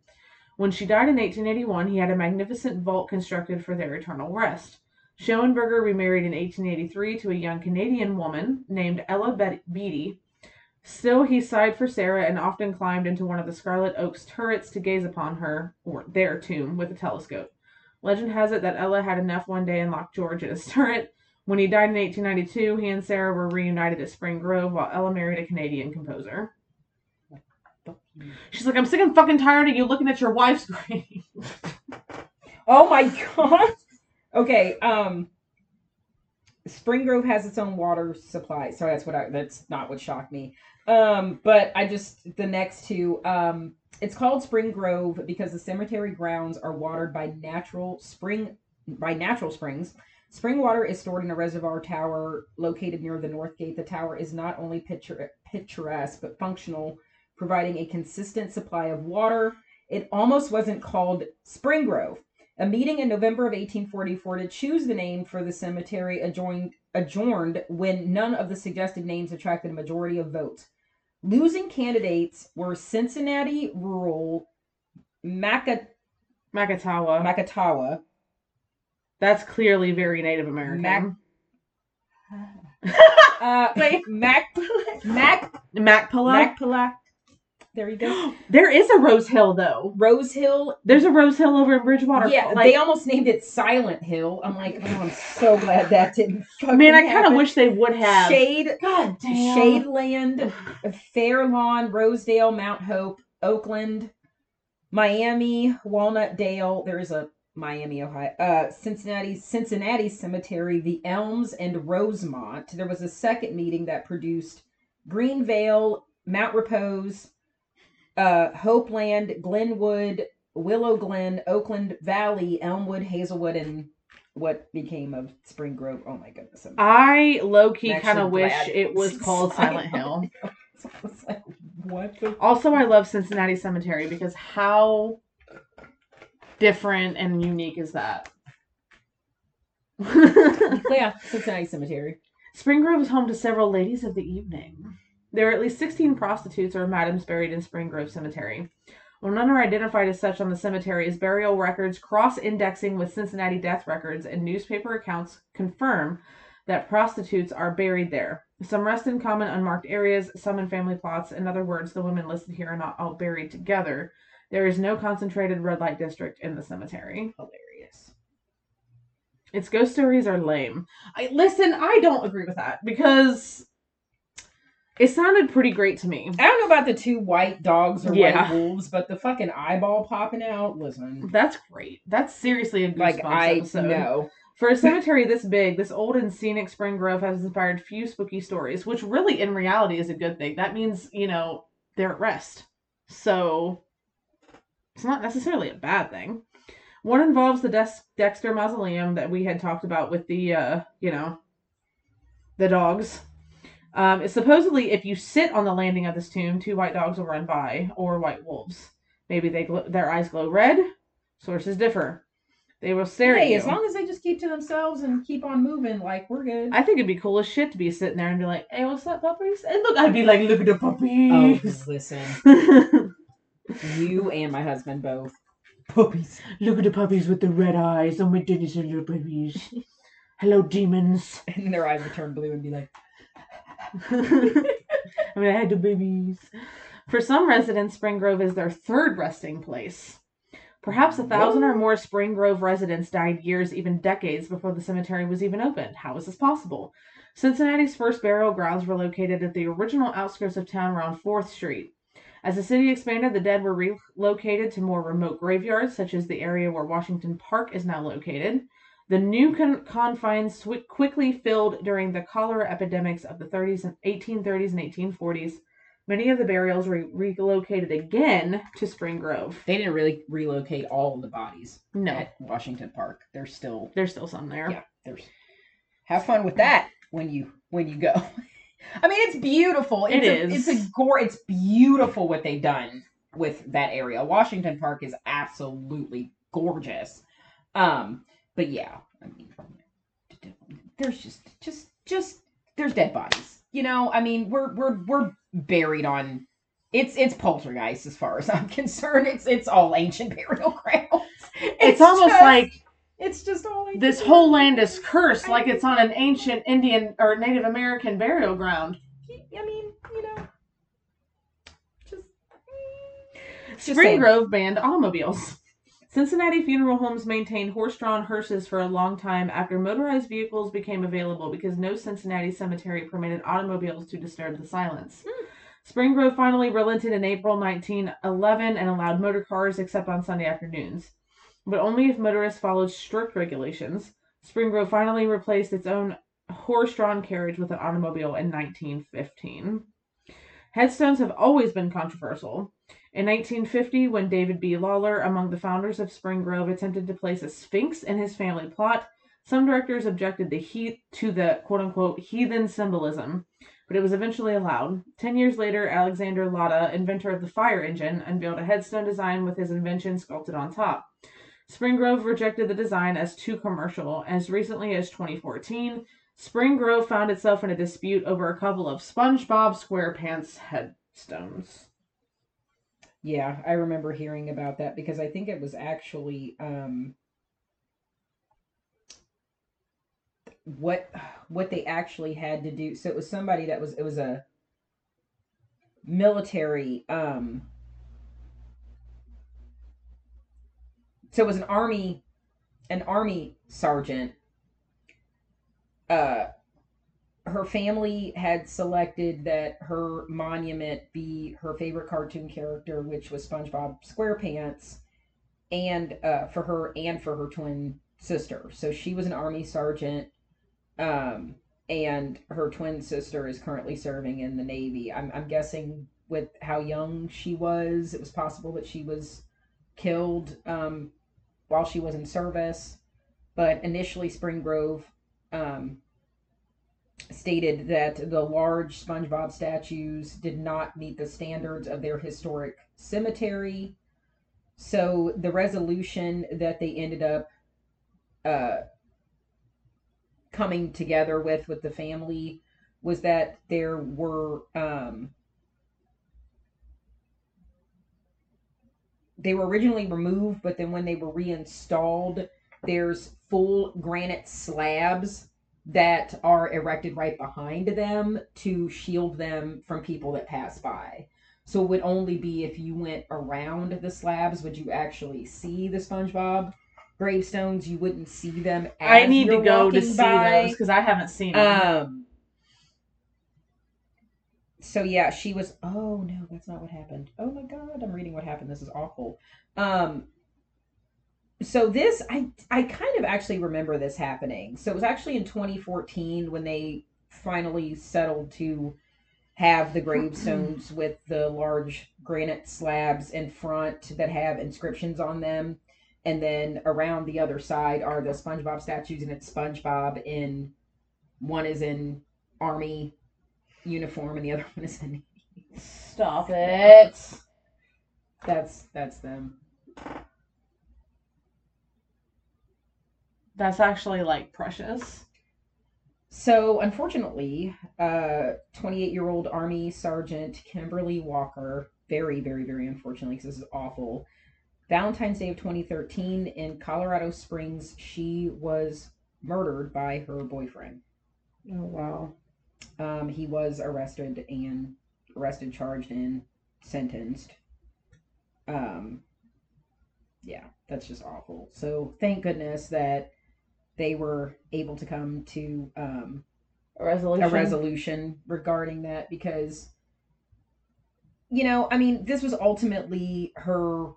When she died in 1881, he had a magnificent vault constructed for their eternal rest. Schoenberger remarried in 1883 to a young Canadian woman named Ella Beatty. Still, he sighed for Sarah and often climbed into one of the Scarlet Oaks turrets to gaze upon her, or their tomb, with a telescope. Legend has it that Ella had enough one day and locked George in his turret. When he died in 1892, he and Sarah were reunited at Spring Grove while Ella married a Canadian composer. She's like, I'm sick and fucking tired of you looking at your wife's grave. Oh my god. Okay. Um. Spring Grove has its own water supply, so that's what I. That's not what shocked me. Um. But I just the next two. Um. It's called Spring Grove because the cemetery grounds are watered by natural spring by natural springs. Spring water is stored in a reservoir tower located near the north gate. The tower is not only picture, picturesque but functional, providing a consistent supply of water. It almost wasn't called Spring Grove. A meeting in November of 1844 to choose the name for the cemetery adjoined, adjourned when none of the suggested names attracted a majority of votes. Losing candidates were Cincinnati Rural, Maca, Makatawa. Macatawa, That's clearly very Native American. Mac- uh, Wait. Mac, Mac, Macpala. Macpalac. There you go. There is a Rose Hill though. Rose Hill. There's a Rose Hill over in Bridgewater. Yeah, like, they almost named it Silent Hill. I'm like, oh, I'm so glad that didn't. man, I kind of wish they would have. Shade, God damn. Shadeland, Fair Lawn, Rosedale, Mount Hope, Oakland, Miami, Walnut Dale. There is a Miami, Ohio. Uh, Cincinnati, Cincinnati Cemetery, the Elms, and Rosemont. There was a second meeting that produced Greenvale, Mount Repose, uh, Hopeland, Glenwood, Willow Glen, Oakland Valley, Elmwood, Hazelwood, and what became of Spring Grove. Oh my goodness. I'm I low key kind of wish it was called Silent Hill. Was like, what the? Also, I love Cincinnati Cemetery because how different and unique is that? Yeah, Cincinnati Cemetery. Spring Grove is home to several ladies of the evening. There are at least 16 prostitutes or madams buried in Spring Grove Cemetery. While none are identified as such on the cemetery's burial records, cross indexing with Cincinnati death records and newspaper accounts confirm that prostitutes are buried there. Some rest in common unmarked areas, some in family plots. In other words, the women listed here are not all buried together. There is no concentrated red light district in the cemetery. Hilarious. Its ghost stories are lame. I listen, I don't agree with that because it sounded pretty great to me. I don't know about the two white dogs or Yeah. white wolves, but the fucking eyeball popping out. Listen, That's great. That's seriously a Goosebumps like I episode. know. For a cemetery this big, this old and scenic Spring Grove has inspired few spooky stories, which really in reality is a good thing. That means, you know, they're at rest. So it's not necessarily a bad thing. One involves the Dex- Dexter Mausoleum that we had talked about with the, uh, you know, the dogs. Um, it's supposedly if you sit on the landing of this tomb, two white dogs will run by, or white wolves. Maybe they gl- their eyes glow red. Sources differ. They will stare at Hey, you. as long as they just keep to themselves and keep on moving, like we're good. I think it'd be cool as shit to be sitting there and be like, "Hey, what's up, puppies?" And look, I'd be like, "Look at the puppies." oh, listen, you and my husband both. Puppies. look at the puppies with the red eyes! Oh my goodness, they're little puppies! Hello, demons! And their eyes would turn blue and be like, I mean, I had the babies. For some residents, Spring Grove is their third resting place. Perhaps a thousand or more Spring Grove residents died years, even decades, before the cemetery was even opened. How is this possible? Cincinnati's first burial grounds were located at the original outskirts of town around 4th Street. As the city expanded, the dead were relocated to more remote graveyards, such as the area where Washington Park is now located. The new con- confines swi- quickly filled during the cholera epidemics of the 30s and 1830s and 1840s. Many of the burials were relocated again to Spring Grove. they didn't really relocate all of the bodies No, at Washington Park. They're still there's still some there. Yeah. there's. Have fun with that when you when you go. I mean, it's beautiful. It's It a, is. It's a gore. It's beautiful what they've done with that area. Washington Park is absolutely gorgeous. Um, but yeah, I mean, there's just, just, just there's dead bodies. You know, I mean, we're we're we're buried on. It's it's poltergeist as far as I'm concerned. It's it's all ancient burial grounds. It's, almost just- like it's just all ancient this burial whole land is cursed, like it's on an ancient Indian or Native American burial ground. I mean, you know, just. just Spring. Grove banned automobiles. Cincinnati funeral homes maintained horse-drawn hearses for a long time after motorized vehicles became available because no Cincinnati cemetery permitted automobiles to disturb the silence. Hmm. Spring Grove finally relented in April 1911 and allowed motor cars except on Sunday afternoons, but only if motorists followed strict regulations. Spring Grove finally replaced its own horse-drawn carriage with an automobile in 1915. Headstones have always been controversial. In 1950, when David B. Lawler, among the founders of Spring Grove, attempted to place a sphinx in his family plot, some directors objected he- to the quote unquote heathen symbolism, but it was eventually allowed. Ten years later, Alexander Latta, inventor of the fire engine, unveiled a headstone design with his invention sculpted on top. Spring Grove rejected the design as too commercial. As recently as 2014, Spring Grove found itself in a dispute over a couple of SpongeBob SquarePants headstones. Yeah, I remember hearing about that because I think it was actually um what what they actually had to do. So it was somebody that was it was a military um so it was an army an army sergeant uh her family had selected that her monument be her favorite cartoon character, which was SpongeBob SquarePants, and uh, for her and for her twin sister. So she was an army sergeant, um, and her twin sister is currently serving in the Navy. I'm, I'm guessing with how young she was, it was possible that she was killed um, while she was in service. But initially, Spring Grove. Um, stated that the large SpongeBob statues did not meet the standards of their historic cemetery. So the resolution that they ended up uh, coming together with with the family was that there were um, they were originally removed, but then when they were reinstalled, there's full granite slabs that are erected right behind them to shield them from people that pass by. So it would only be if you went around the slabs would you actually see the SpongeBob gravestones. You wouldn't see them. As I need to go to see by. those because I haven't seen them. Um. So yeah, she was. Oh no, that's not what happened. Oh my god, I'm reading what happened. This is awful. Um. So this, I I kind of actually remember this happening. So it was actually in 2014 when they finally settled to have the gravestones with the large granite slabs in front that have inscriptions on them. And then around the other side are the SpongeBob statues, and it's SpongeBob in one is in army uniform, and the other one is in. Stop it. That's that's them. That's actually like precious. So unfortunately, uh, 28 year old Army Sergeant Kimberly Walker, very very very unfortunately, because this is awful. Valentine's Day of 2013 in Colorado Springs, she was murdered by her boyfriend. Oh wow. Um, he was arrested and arrested, charged, and sentenced. Um, yeah, that's just awful. So thank goodness that they were able to come to um, A resolution. a resolution regarding that because, you know, I mean, this was ultimately her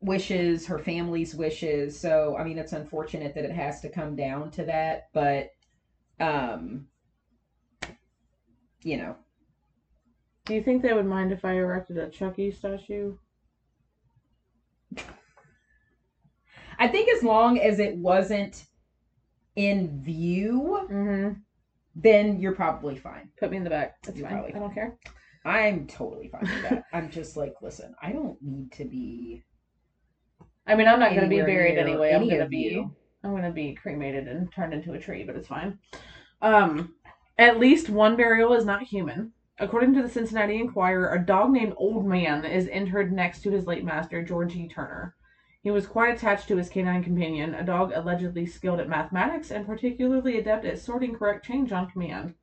wishes, her family's wishes. So, I mean, it's unfortunate that it has to come down to that, but, um, you know, Do you think they would mind if I erected a Chucky statue? I think as long as it wasn't in view, Mm-hmm. then you're probably fine. Put me in the back. That's You're fine. I don't care. I'm totally fine with that. I'm just like, listen, I don't need to be. I mean, I'm not going to be buried anyway. I'm going to be you. I'm going to be cremated and turned into a tree, but it's fine. Um, at least one burial is not human. According to the Cincinnati Enquirer, a dog named Old Man is interred next to his late master, George E. Turner. He was quite attached to his canine companion, a dog allegedly skilled at mathematics and particularly adept at sorting correct change on command.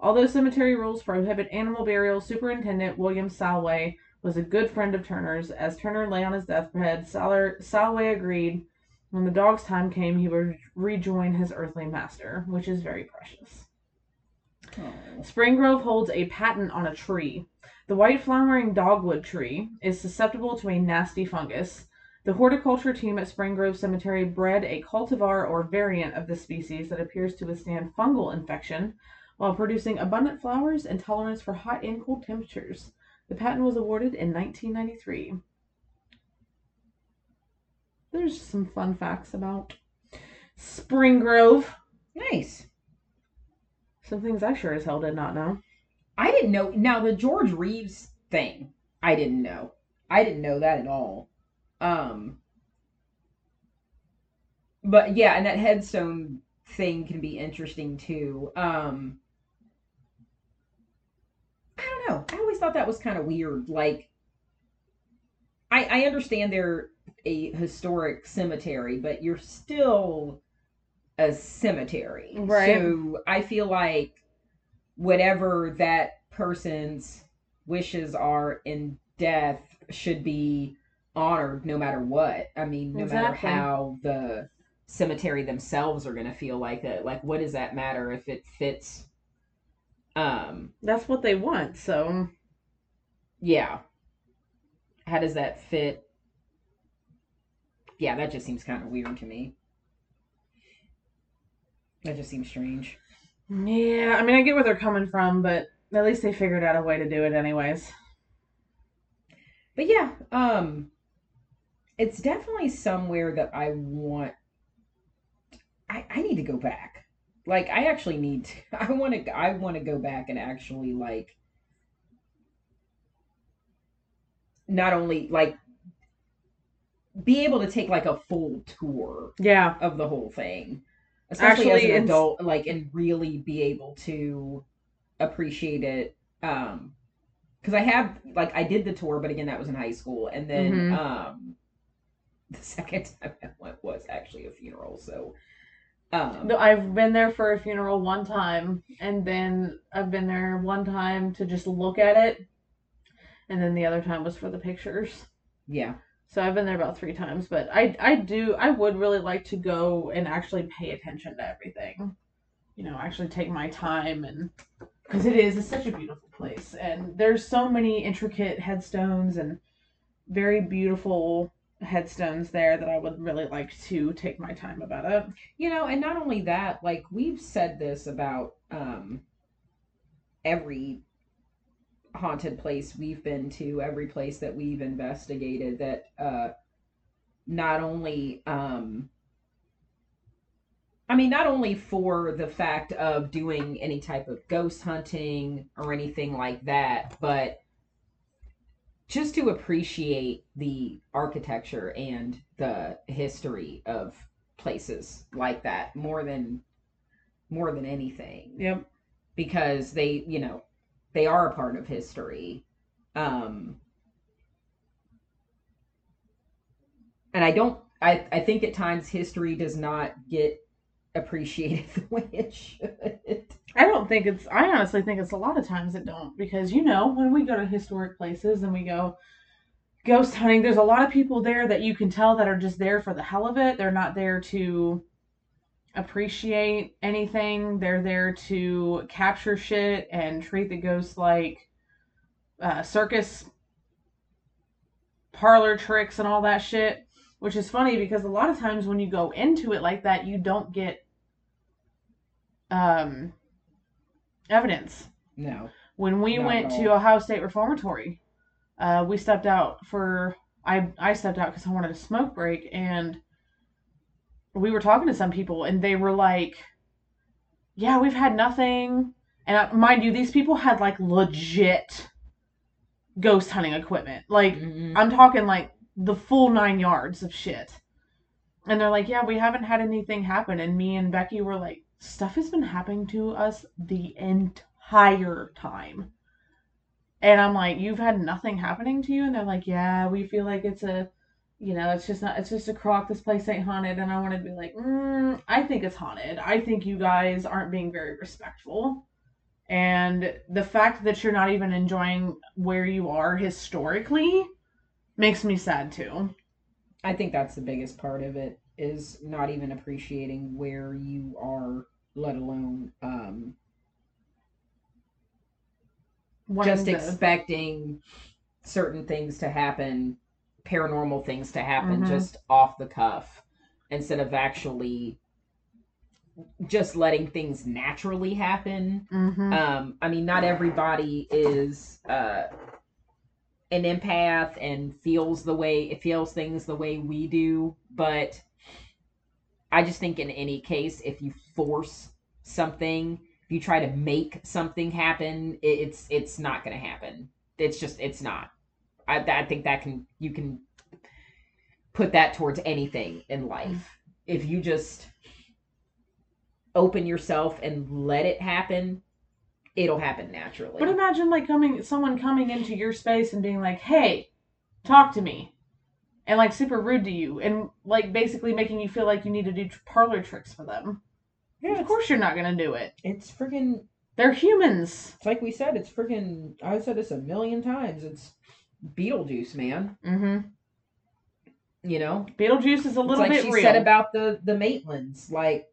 Although cemetery rules prohibit animal burial, Superintendent William Salway was a good friend of Turner's. As Turner lay on his deathbed, Salway agreed when the dog's time came, he would rejoin his earthly master, which is very precious. Spring Grove holds a patent on a tree. The white flowering dogwood tree is susceptible to a nasty fungus. The horticulture team at Spring Grove Cemetery bred a cultivar or variant of the species that appears to withstand fungal infection while producing abundant flowers and tolerance for hot and cold temperatures. The patent was awarded in 1993. There's some fun facts about Spring Grove. Nice. Some things I sure as hell did not know. I didn't know. Now the George Reeves thing, I didn't know. I didn't know that at all. Um. But yeah, and that headstone thing can be interesting too. Um. I don't know. I always thought that was kind of weird. Like, I I understand they're a historic cemetery, but you're still a cemetery, Right. So I feel like whatever that person's wishes are in death should be honored no matter what. I mean, no matter how the cemetery themselves are going to feel like it. Like, what does that matter if it fits? Um, That's what they want, so yeah. How does that fit? Yeah, that just seems kind of weird to me. That just seems strange. yeah. I mean, I get where they're coming from, but at least they figured out a way to do it, anyways. But yeah, um it's definitely somewhere that I want I I need to go back. Like I actually need to I want to I want to go back and actually like not only like be able to take like a full tour Yeah, of the whole thing. Especially Actually, as an adult, like and really be able to appreciate it. Um because I have like I did the tour, but again that was in high school. And then Mhm. um the second time I went was actually a funeral. So um I've been there for a funeral one time, and then I've been there one time to just look at it, and then the other time was for the pictures. yeah. So I've been there about three times, but I I do I would really like to go and actually pay attention to everything. You know, actually take my time and because it is it's such a beautiful place and there's so many intricate headstones and very beautiful headstones there that I would really like to take my time about it. You know, and not only that, like we've said this about um every haunted place we've been to, every place that we've investigated that uh not only um I mean not only for the fact of doing any type of ghost hunting or anything like that, but just to appreciate the architecture and the history of places like that more than more than anything Yep. because they you know they are a part of history um and i don't i i think at times history does not get appreciated the way it should I don't think it's. I honestly think it's a lot of times it don't because you know when we go to historic places and we go ghost hunting, there's a lot of people there that you can tell that are just there for the hell of it. They're not there to appreciate anything. They're there to capture shit and treat the ghosts like uh, circus parlor tricks and all that shit. Which is funny because a lot of times when you go into it like that, you don't get um evidence. no When we went to. Ohio State Reformatory, uh, we stepped out for I I stepped out because I wanted a smoke break, and we were talking to some people, and they were like, yeah, we've had nothing. And uh, mind you, these people had like legit ghost hunting equipment. Like, Mhm. I'm talking like the full nine yards of shit. And they're like, yeah, we haven't had anything happen. And me and Becky were like, stuff has been happening to us the entire time. And I'm like, you've had nothing happening to you? And they're like, yeah, we feel like it's a, you know, it's just not, it's just a crock. This place ain't haunted. And I want to be like, mm, I think it's haunted. I think you guys aren't being very respectful. And the fact that you're not even enjoying where you are historically makes me sad too. I think that's the biggest part of it is not even appreciating where you are, let alone um, just expecting certain things to happen, paranormal things to happen Mhm. just off the cuff instead of actually just letting things naturally happen. Mhm. Um, I mean, not everybody is uh, an empath and feels the way it feels things the way we do, but I just think in any case, if you force something, if you try to make something happen, it, it's it's not going to happen. It's just it's not. I I think that can you can put that towards anything in life. If you just open yourself and let it happen, it'll happen naturally. But imagine like coming someone coming into your space and being like, "Hey, talk to me." And like super rude to you and like basically making you feel like you need to do parlor tricks for them. yeah, Of course you're not going to do it. it's freaking They're humans. it's like we said, it's freaking I said this a million times. It's Beetlejuice, man. Mm-hmm. You know? Beetlejuice is a little like bit she real. said about the the Maitlands, like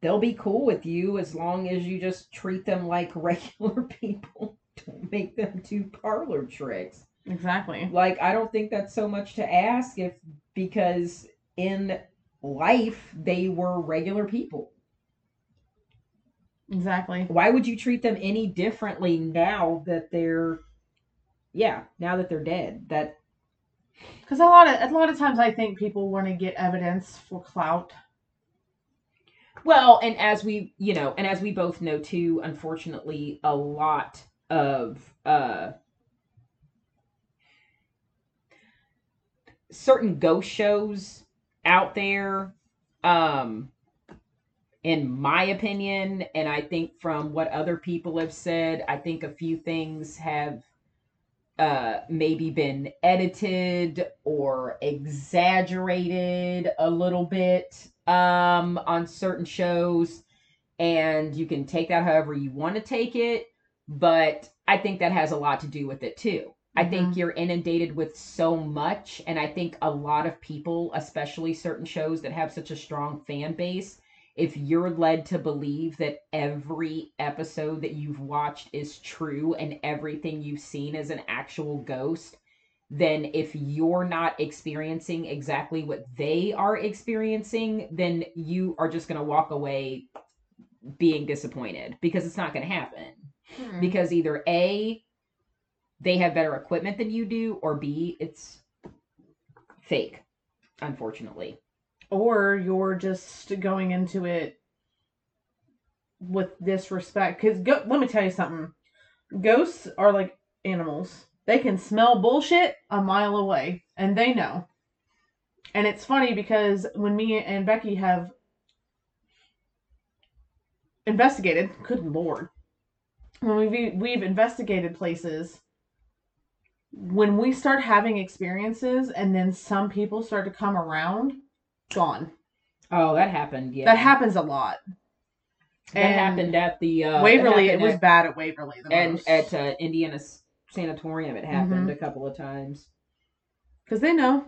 they'll be cool with you as long as you just treat them like regular people. Don't make them do parlor tricks. exactly. Like I don't think that's so much to ask if because in life they were regular people. Exactly. Why would you treat them any differently now that they're yeah, now that they're dead? That Cuz a lot of a lot of times I think people want to get evidence for clout. well, and as we, you know, and as we both know too, unfortunately, a lot of uh certain ghost shows out there um in my opinion and i think from what other people have said i think a few things have uh maybe been edited or exaggerated a little bit um on certain shows and you can take that however you want to take it but i think that has a lot to do with it too I think Mhm. you're inundated with so much, and I think a lot of people, especially certain shows that have such a strong fan base, if you're led to believe that every episode that you've watched is true and everything you've seen is an actual ghost, then if you're not experiencing exactly what they are experiencing, then you are just going to walk away being disappointed because it's not going to happen Mhm. because either A, they have better equipment than you do, or B, it's fake, unfortunately. Or you're just going into it with disrespect. Because go- let me tell you something. Ghosts are like animals. They can smell bullshit a mile away and they know. And it's funny because when me and becky have investigated good lord. When we've we've investigated places when we start having experiences and then some people start to come around gone Oh, that happened. Yeah, that happens a lot. That and happened at the uh, Waverly, it was at- bad at Waverly. The and most. at uh, Indiana Sanatorium. It happened Mhm. a couple of times. because they know,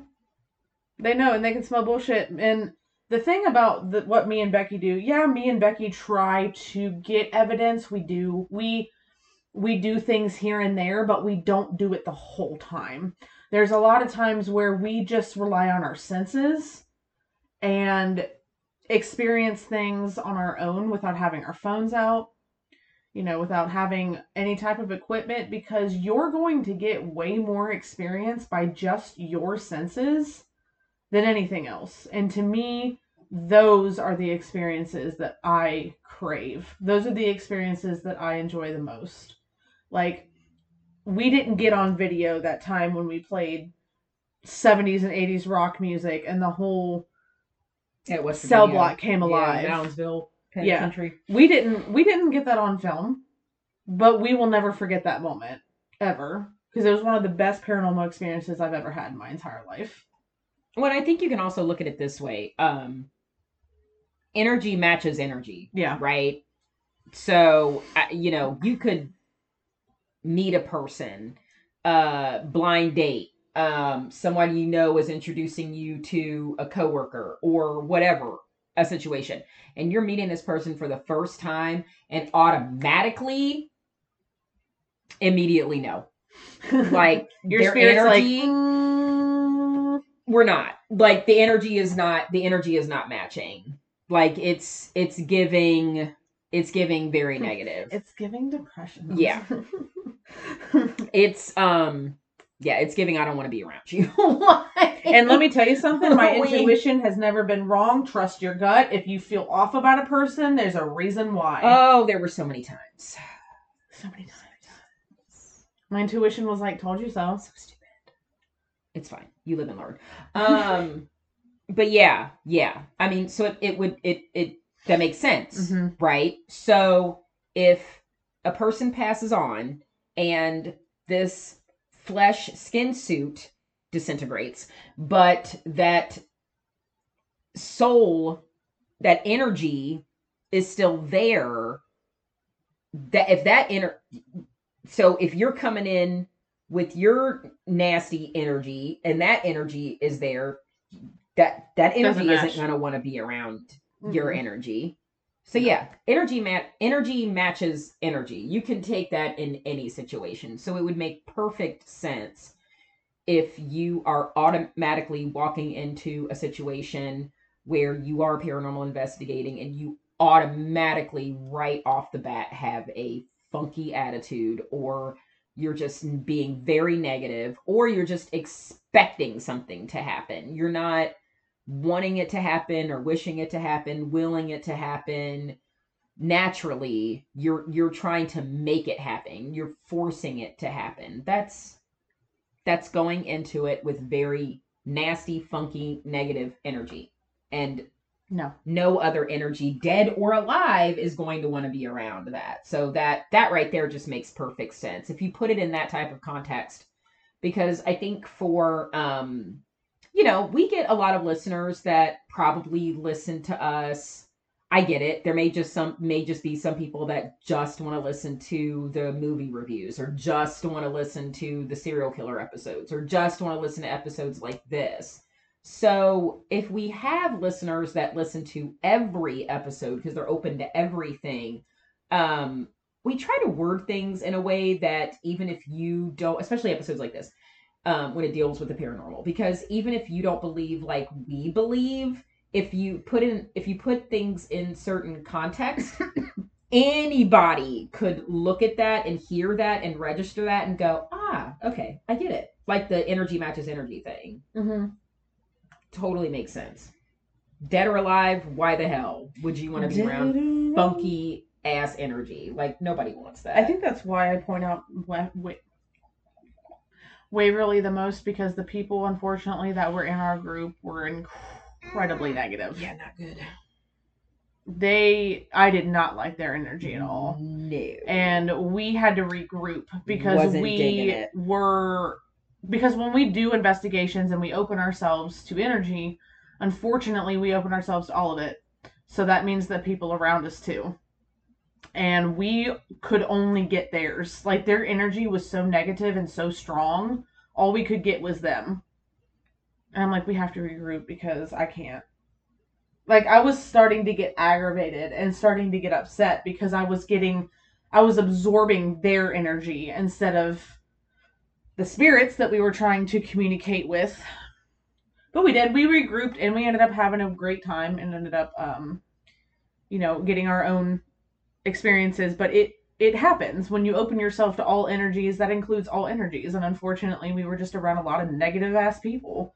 they know, and they can smell bullshit. And the thing about the, what me and Becky do, yeah, me and Becky try to get evidence. We do, we we do things here and there, but we don't do it the whole time. There's a lot of times where we just rely on our senses and experience things on our own without having our phones out. You know, without having any type of equipment, because you're going to get way more experience by just your senses than anything else. And to me, those are the experiences that I crave. Those are the experiences that I enjoy the most. Like we didn't get on video that time when we played 70s and 80s rock music and the whole Yeah, West cell Virginia. block came alive. Yeah, Moundsville Yeah. Penitentiary. we didn't we didn't get that on film, but we will never forget that moment ever because it was one of the best paranormal experiences I've ever had in my entire life. Well, I think you can also look at it this way. Um, energy matches energy, Yeah. right? So, you know, you could meet a person, uh, blind date, um, someone you know is introducing you to a coworker or whatever a situation, and you're meeting this person for the first time, and automatically, immediately no, like Your their spirit's like, energy "Mm." we're not like the energy is not the energy is not matching like it's it's giving it's giving very negative it's giving depression. Yeah. it's um yeah it's giving i don't want to be around you and let me tell you something, my intuition has never been wrong. Trust your gut. If you feel off about a person, there's a reason why. oh there were so many times so many times. My intuition was like, told you so. so stupid it's fine you live and learn um but yeah yeah i mean so it, it would it it that makes sense Mhm. right so if a person passes on and this flesh skin suit disintegrates but that soul that energy is still there. That if that inner so if you're coming in with your nasty energy and that energy is there that that energy isn't going to want to be around your Mhm. energy so yeah energy mat energy matches energy. You can take that in any situation. So it would make perfect sense if you are automatically walking into a situation where you are paranormal investigating and you automatically right off the bat have a funky attitude or you're just being very negative or you're just expecting something to happen. You're not wanting it to happen or wishing it to happen willing it to happen naturally you're you're trying to make it happen. You're forcing it to happen. That's that's going into it with very nasty funky negative energy. And No. no other energy dead or alive is going to want to be around that. So that that right there just makes perfect sense. If you put it in that type of context because i think for um you know we get a lot of listeners that probably listen to us. I get it. There may just some may just be some people that just want to listen to the movie reviews or just want to listen to the serial killer episodes or just want to listen to episodes like this. So if we have listeners that listen to every episode because they're open to everything, um, we try to word things in a way that even if you don't, especially episodes like this, um, when it deals with the paranormal, because even if you don't believe like we believe, if you put in if you put things in certain context, anybody could look at that and hear that and register that and go, ah, okay, I get it. Like the energy matches energy thing Mm-hmm. totally makes sense. Dead or alive, why the hell would you want to be around funky ass energy? Like nobody wants that. I think that's why I point out Waverly the most because the people, unfortunately, that were in our group were incredibly negative. yeah, not good. They, I did not like their energy at all. No. and we had to regroup because Wasn't we were because when we do investigations and we open ourselves to energy unfortunately we open ourselves to all of it so that means that people around us too and we could only get theirs like their energy was so negative and so strong all we could get was them and i'm like we have to regroup because i can't like i was starting to get aggravated and starting to get upset because i was getting I was absorbing their energy instead of the spirits that we were trying to communicate with. But we did. We regrouped and we ended up having a great time and ended up um you know, getting our own experiences, but it it happens when you open yourself to all energies. That includes all energies, and unfortunately, we were just around a lot of negative ass people.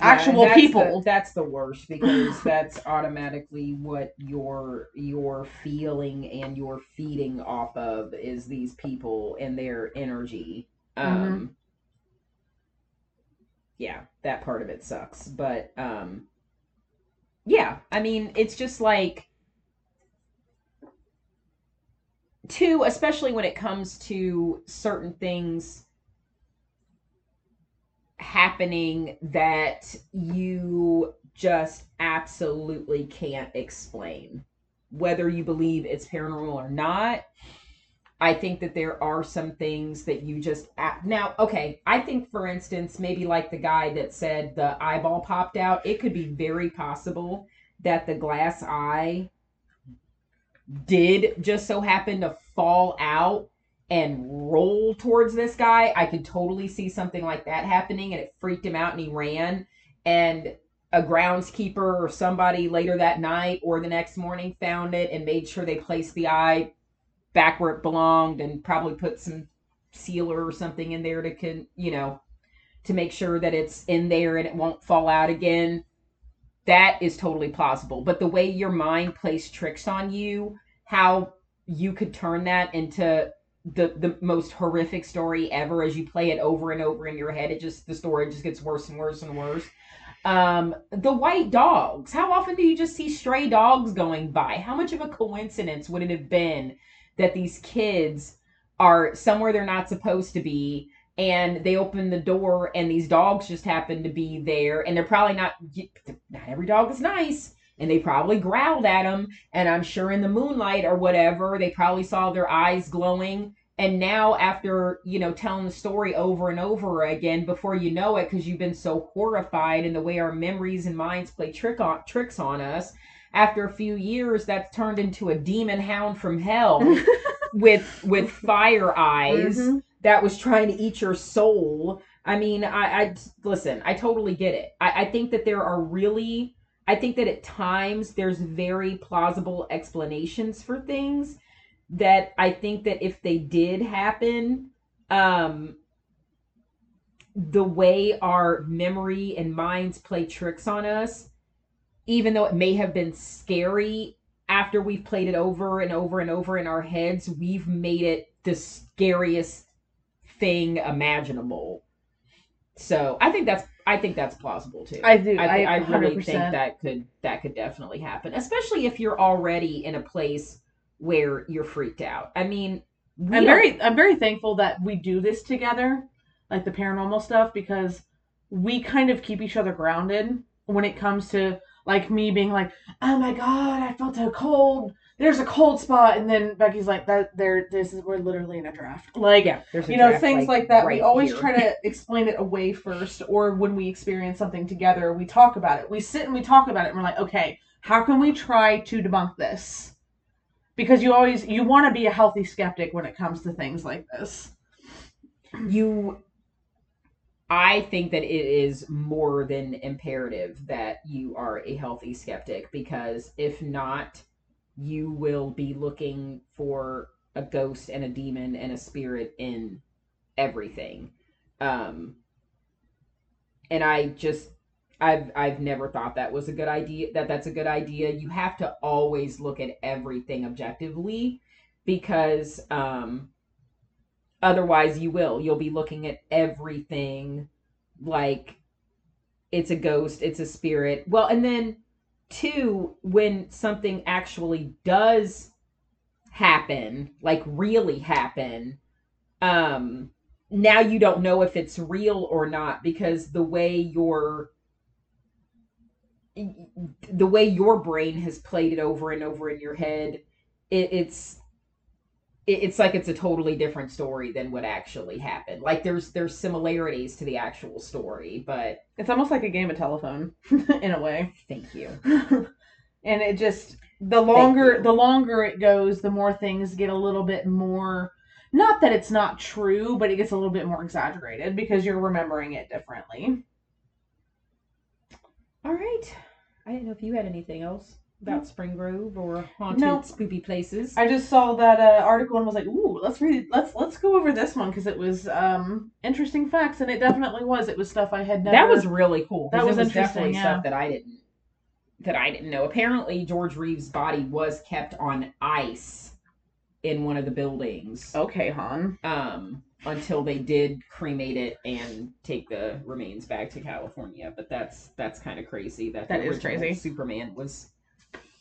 actual that's people. the- that's the worst because that's automatically what you're you're feeling and you're feeding off of is these people and their energy. Mm-hmm. Um Yeah, that part of it sucks. But um yeah, I mean, it's just like two, especially when it comes to certain things happening that you just absolutely can't explain. Whether you believe it's paranormal or not, I think that there are some things that you just now. Okay, I think for instance, maybe like the guy that said the eyeball popped out. It could be very possible that the glass eye did just so happen to fall out and roll towards this guy. I could totally see something like that happening, and it freaked him out, and he ran. And a groundskeeper or somebody later that night or the next morning found it and made sure they placed the eye back where it belonged and probably put some sealer or something in there to can you know to make sure that it's in there and it won't fall out again that is totally plausible but the way your mind plays tricks on you how you could turn that into the the most horrific story ever as you play it over and over in your head. It just the story just gets worse and worse and worse. Um the white dogs. How often do you just see stray dogs going by? How much of a coincidence would it have been that these kids are somewhere they're not supposed to be and they open the door and these dogs just happen to be there and they're probably not not every dog is nice and they probably growled at them and i'm sure in the moonlight or whatever they probably saw their eyes glowing and now after you know telling the story over and over again before you know it because you've been so horrified in the way our memories and minds play trick on tricks on us after a few years that's turned into a demon hound from hell with with fire eyes Mhm. that was trying to eat your soul. I mean, I, I listen. I totally get it. I, I think that there are really. I think that at times there's very plausible explanations for things that I think that if they did happen, um, the way our memory and minds play tricks on us, even though it may have been scary after we've played it over and over and over in our heads, we've made it the scariest thing imaginable. So I think that's I think that's plausible too. I do. I, I, I really 100%. think that could that could definitely happen, especially if you're already in a place where you're freaked out. I mean, I'm very I'm very thankful that we do this together, like the paranormal stuff, because we kind of keep each other grounded when it comes to like me being like, oh my god, I felt a cold. There's a cold spot, and then Becky's like, that there, this is we're literally in a draft. Like, yeah, there's a you know things like, that. we always here. try to explain it away first, or when we experience something together, we talk about it. We sit and we talk about it, and we're like, okay, how can we try to debunk this? Because you always you want to be a healthy skeptic when it comes to things like this. you I think that it is more than imperative that you are a healthy skeptic because if not, you will be looking for a ghost and a demon and a spirit in everything. Um and I just I've I've never thought that was a good idea that that's a good idea. You have to always look at everything objectively because um otherwise you will you'll be looking at everything like it's a ghost it's a spirit well and then two when something actually does happen like really happen um now you don't know if it's real or not because the way your the way your brain has played it over and over in your head it, it's it- it's like it's a totally different story than what actually happened. Like there's there's similarities to the actual story, but It's almost like a game of telephone in a way. thank you. and it just the longer the longer it goes, the more things get a little bit more not that it's not true, but it gets a little bit more exaggerated because you're remembering it differently. All right. I didn't know if you had anything else. About Spring Grove or haunted No. spoopy places. I just saw that uh, article and was like, "Ooh, let's read. Let's let's go over this one because it was um, interesting facts, and it definitely was. It was stuff I had never. that was really cool. That was was interesting, definitely yeah. stuff that I didn't that I didn't know. Apparently, George Reeves' body was kept on ice in one of the buildings. okay, hon. um, until they did cremate it and take the remains back to California. But that's that's kind of crazy. That That is crazy. Superman was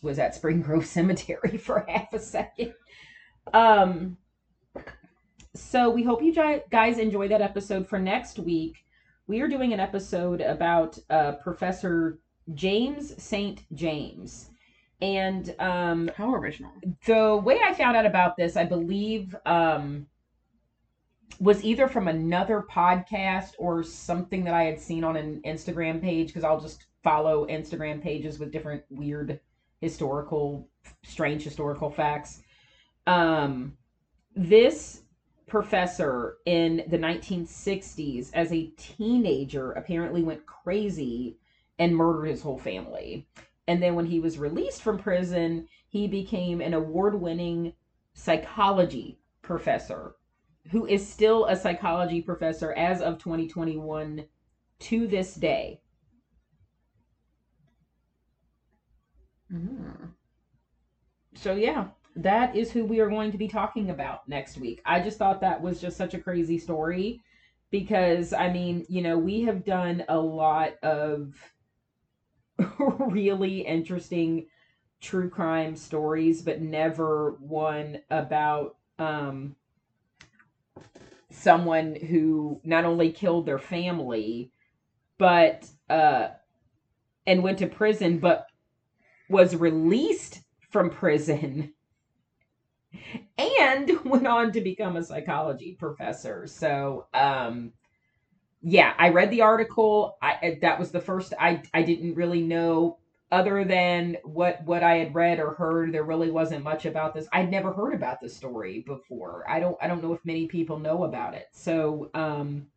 was at Spring Grove Cemetery for half a second. Um. So we hope you guys enjoy that episode. For next week, we are doing an episode about uh, Professor James Saint James. And um, How original. the way I found out about this, I believe, um, was either from another podcast or something that I had seen on an Instagram page because I'll just follow Instagram pages with different weird historical, strange historical facts. Um, this professor in the 1960s, as a teenager, apparently went crazy and murdered his whole family. And then when he was released from prison, he became an award winning psychology professor who is still a psychology professor as of 2021 to this day. Mm. So, yeah, that is who we are going to be talking about next week. I just thought that was just such a crazy story because, I mean, you know, we have done a lot of really interesting true crime stories, but never one about um, someone who not only killed their family, but uh, and went to prison, but was released from prison and went on to become a psychology professor. So, um, yeah, I read the article. I that was the first I I didn't really know other than what what I had read or heard. There really wasn't much about this. I'd never heard about this story before. I don't I don't know if many people know about it. So, um,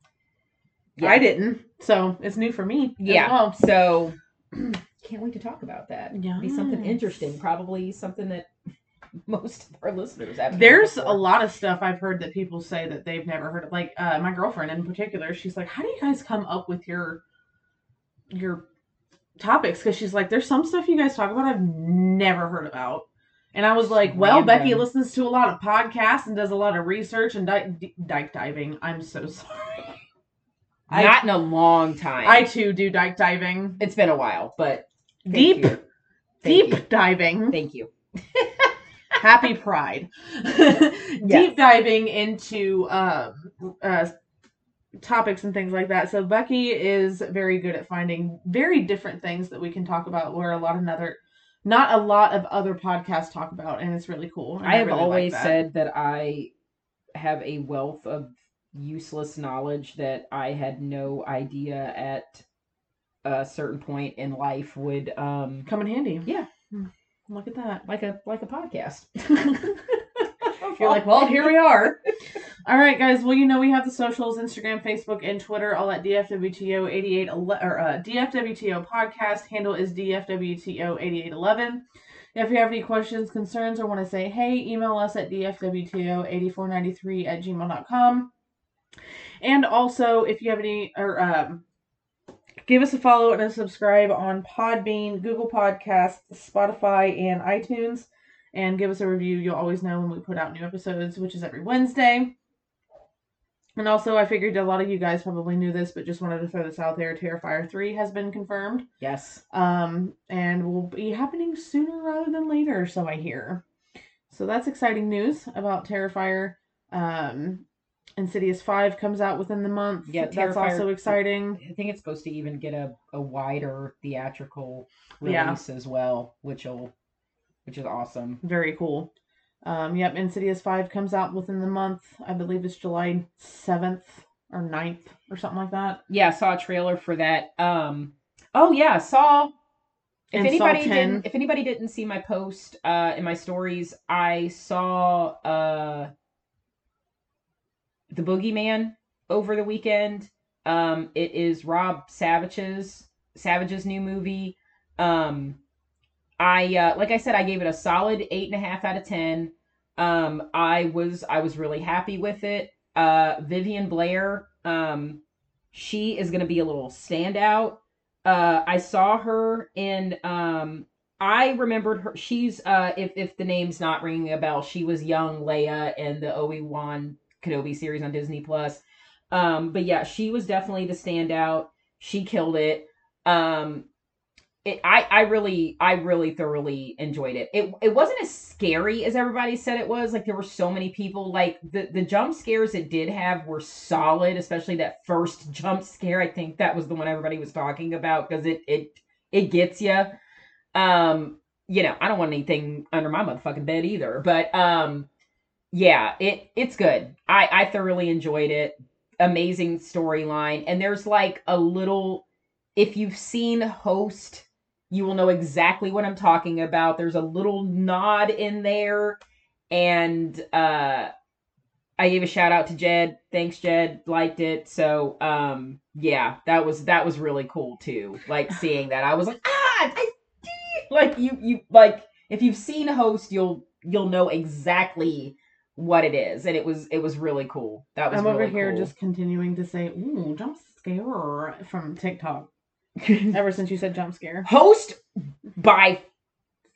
yeah. I didn't, so it's new for me. Yeah. well. So can't wait to talk about that. Yeah. Be something interesting. Probably something that most of our listeners have. There's a lot of stuff I've heard that people say that they've never heard of. Like uh, my girlfriend in particular, she's like, "How do you guys come up with your your topics?" Because she's like, "There's some stuff you guys talk about I've never heard about." And I was like, "Well, Random. Becky listens to a lot of podcasts and does a lot of research and di- d- dike diving. I'm so sorry. I Not in a long time. I too do dike diving, It's been a while, but thank deep deep you. diving. Thank you. happy pride deep diving into um, uh, topics and things like that so becky is very good at finding very different things that we can talk about where a lot of other not a lot of other podcasts talk about and it's really cool and I have really like always that. said that I have a wealth of useless knowledge that I had no idea at a certain point in life would um come in handy Yeah. Hmm. look at that like a like a podcast. You're like, well, here we are. All right, guys. Well, you know we have the socials: Instagram, Facebook, and Twitter, all at DFWTO eighty eight or uh, DFWTO podcast. Handle is DFWTO eighty eight eleven. If you have any questions, concerns, or want to say hey, email us at DFWTO eighty four ninety three at gmail.com. And also, if you have any or um, give us a follow and a subscribe on Podbean, Google Podcasts, Spotify, and iTunes and give us a review. You'll always know when we put out new episodes, which is every Wednesday. And also, I figured a lot of you guys probably knew this, but just wanted to throw this out there. Terrifier 3 has been confirmed. Yes. Um, and will be happening sooner rather than later, so I hear. So that's exciting news about Terrifier. Um, Insidious 5 comes out within the month. Yeah, that's Terrifier- also exciting. I think it's supposed to even get a, a wider theatrical Yeah. release as well, which will which is awesome. Very cool. Um, yep, Insidious 5 comes out within the month. I believe it's July 7th or 9th or something like that. Yeah, saw a trailer for that. Um oh yeah, saw if And Saw anybody 10. didn't if anybody didn't see my post uh in my stories, I saw uh The Boogeyman over the weekend. Um it is Rob Savage's Savage's new movie. Um I uh, like I said, I gave it a solid eight and a half out of ten. Um, I was I was really happy with it. Uh, Vivien Blair, um, she is going to be a little standout. Uh, I saw her in. Um, I remembered her. She's uh, if if the name's not ringing a bell, she was young Leia in the Obi Wan Kenobi series on Disney Plus. Um, but yeah, she was definitely the standout. She killed it. Um, it, I, I really, I really thoroughly enjoyed it. It, it wasn't as scary as everybody said it was. Like there were so many people. Like the, the jump scares it did have were solid, especially that first jump scare. I think that was the one everybody was talking about because it, it, it gets you. Um, you know, I don't want anything under my motherfucking bed either. But um, yeah, it, it's good. I, I thoroughly enjoyed it. Amazing storyline, and there's like a little. If you've seen Host you will know exactly what I'm talking about. There's a little nod in there. And uh I gave a shout out to Jed. Thanks, Jed. Liked it. So um yeah, that was that was really cool too. Like seeing that. I was like, ah I, like you you like if you've seen Host, you'll you'll know exactly what it is. And it was it was really cool. That was I'm over really here cool. just continuing to say, ooh, jump scare from TikTok. Ever since you said jump scare. Host by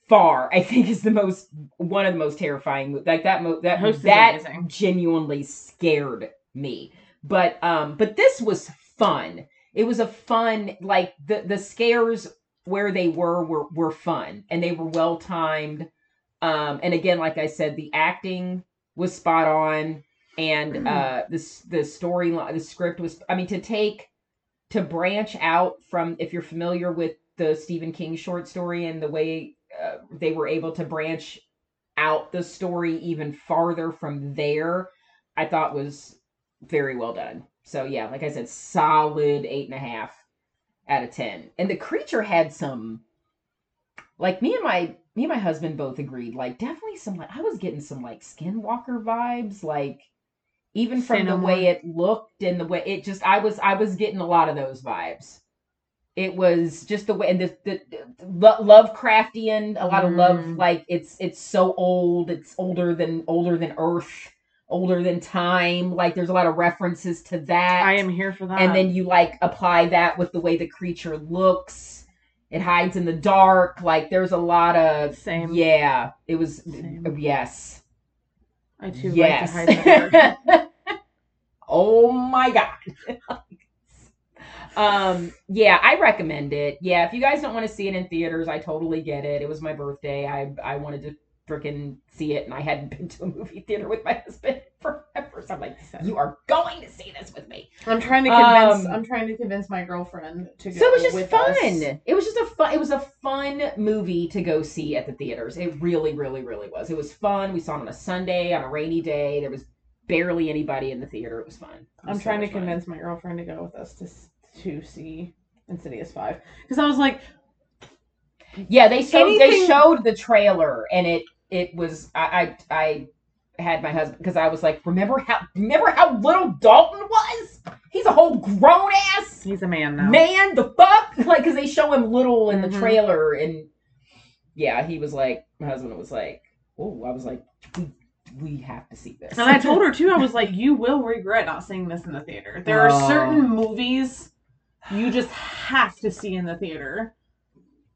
far, I think, is the most one of the most terrifying. Like that, mo- that Host that genuinely scared me. But um, but this was fun. It was a fun like the the scares where they were were were fun and they were well timed. Um, and again, like I said, the acting was spot on, and uh, this the storyline, the script was. I mean, to take to branch out from if you're familiar with the Stephen King short story and the way uh, they were able to branch out the story even farther from there, I thought was very well done. So yeah, like I said, solid eight and a half out of ten. And the creature had some, like me and my me and my husband both agreed, like definitely some like I was getting some like Skinwalker vibes, like even from the way it looked and the way it just I was I was getting a lot of those vibes. It was just the way and the, the, the Lo- Lovecraftian, a lot of love Mm. like it's it's so old, it's older than older than Earth, older than time. Like there's a lot of references to that. I am here for that. and then you like apply that with the way the creature looks. It hides in the dark. Like there's a lot of Same. Yeah, it was Same. yes. I too yes. like to hide in the dark. oh my god. um yeah, I recommend it. Yeah, if you guys don't want to see it in theaters, I totally get it. It was my birthday. I I wanted to freaking see it and I hadn't been to a movie theater with my husband forever. So I'm like, you are going to see this with me. I'm trying to convince. Um, I'm trying to convince my girlfriend to go. So it was just fun. us. It was just a fun. It was a fun movie to go see at the theaters. It really, really, really was. It was fun. We saw it on a Sunday on a rainy day. There was barely anybody in the theater. It was fun. It was I'm so trying to fun. convince my girlfriend to go with us to to see Insidious Five because I was like, Yeah, they showed they showed the trailer and it it was I I, I had my husband because I was like, remember how remember how little Dalton was? He's a whole grown ass he's a man now. man. The fuck, like because they show him little in the Mhm. trailer and yeah, he was like, my husband was like, oh, I was like, we we have to see this. And I told her too. I was like, you will regret not seeing this in the theater. There are Oh. certain movies you just have to see in the theater,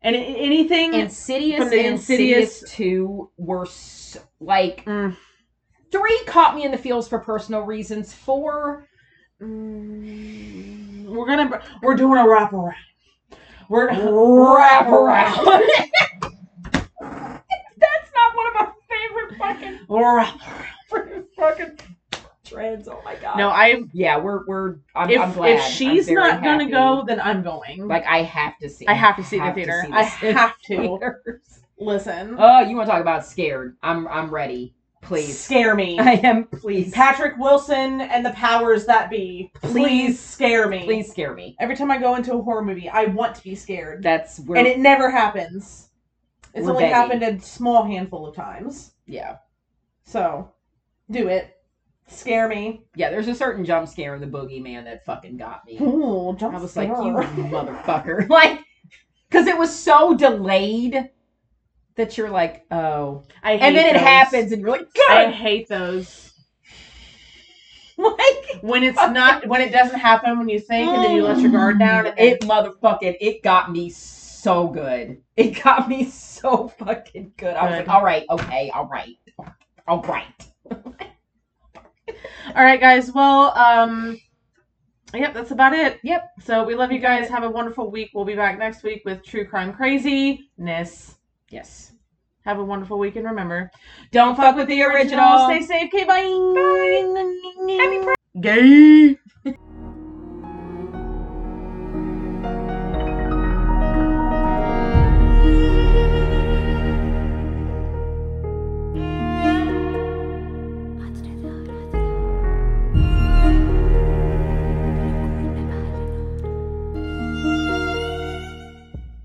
and anything. Insidious From the and Insidious Insidious- 2 were like Mm. three caught me in the feels for personal reasons. Four Mm, we're gonna we're doing a wraparound. We're wrap around. That's not one of my favorite fucking Wrap- fucking Oh my god. No, I Yeah, we're we're. I'm, if I'm glad. if she's not gonna go, then I'm going. like I have to see. I have to see the have theater. see I have to. Listen, Oh, you want to talk about scared? I'm I'm ready. Please. scare me. I am. Please. Patrick Wilson and the powers that be. Please, Please. scare me. Please scare me. Every time I go into a horror movie, I want to be scared. That's where. and it never happens. It's only begging. happened a small handful of times. yeah. So, do it. Scare me. Yeah. There's a certain jump scare in the boogeyman that fucking got me. Ooh, jump I was like, you motherfucker. Like, because it was so delayed. that you're like, oh, I hate and then it happens, and you're like, I hate those. like When it's not, when it doesn't happen when you think, and then you let your guard mm, down. And It motherfucking it got me so good. It got me so fucking good. I was Good. like, all right, okay, all right, all right. All right, guys. Well, um, yep, that's about it. Yep. So we love you guys. Have a wonderful week. We'll be back next week with True Crime Craziness. Yes. Have a wonderful week, and remember, Don't fuck with the original. Stay safe. Okay, bye. Bye. Happy Gay.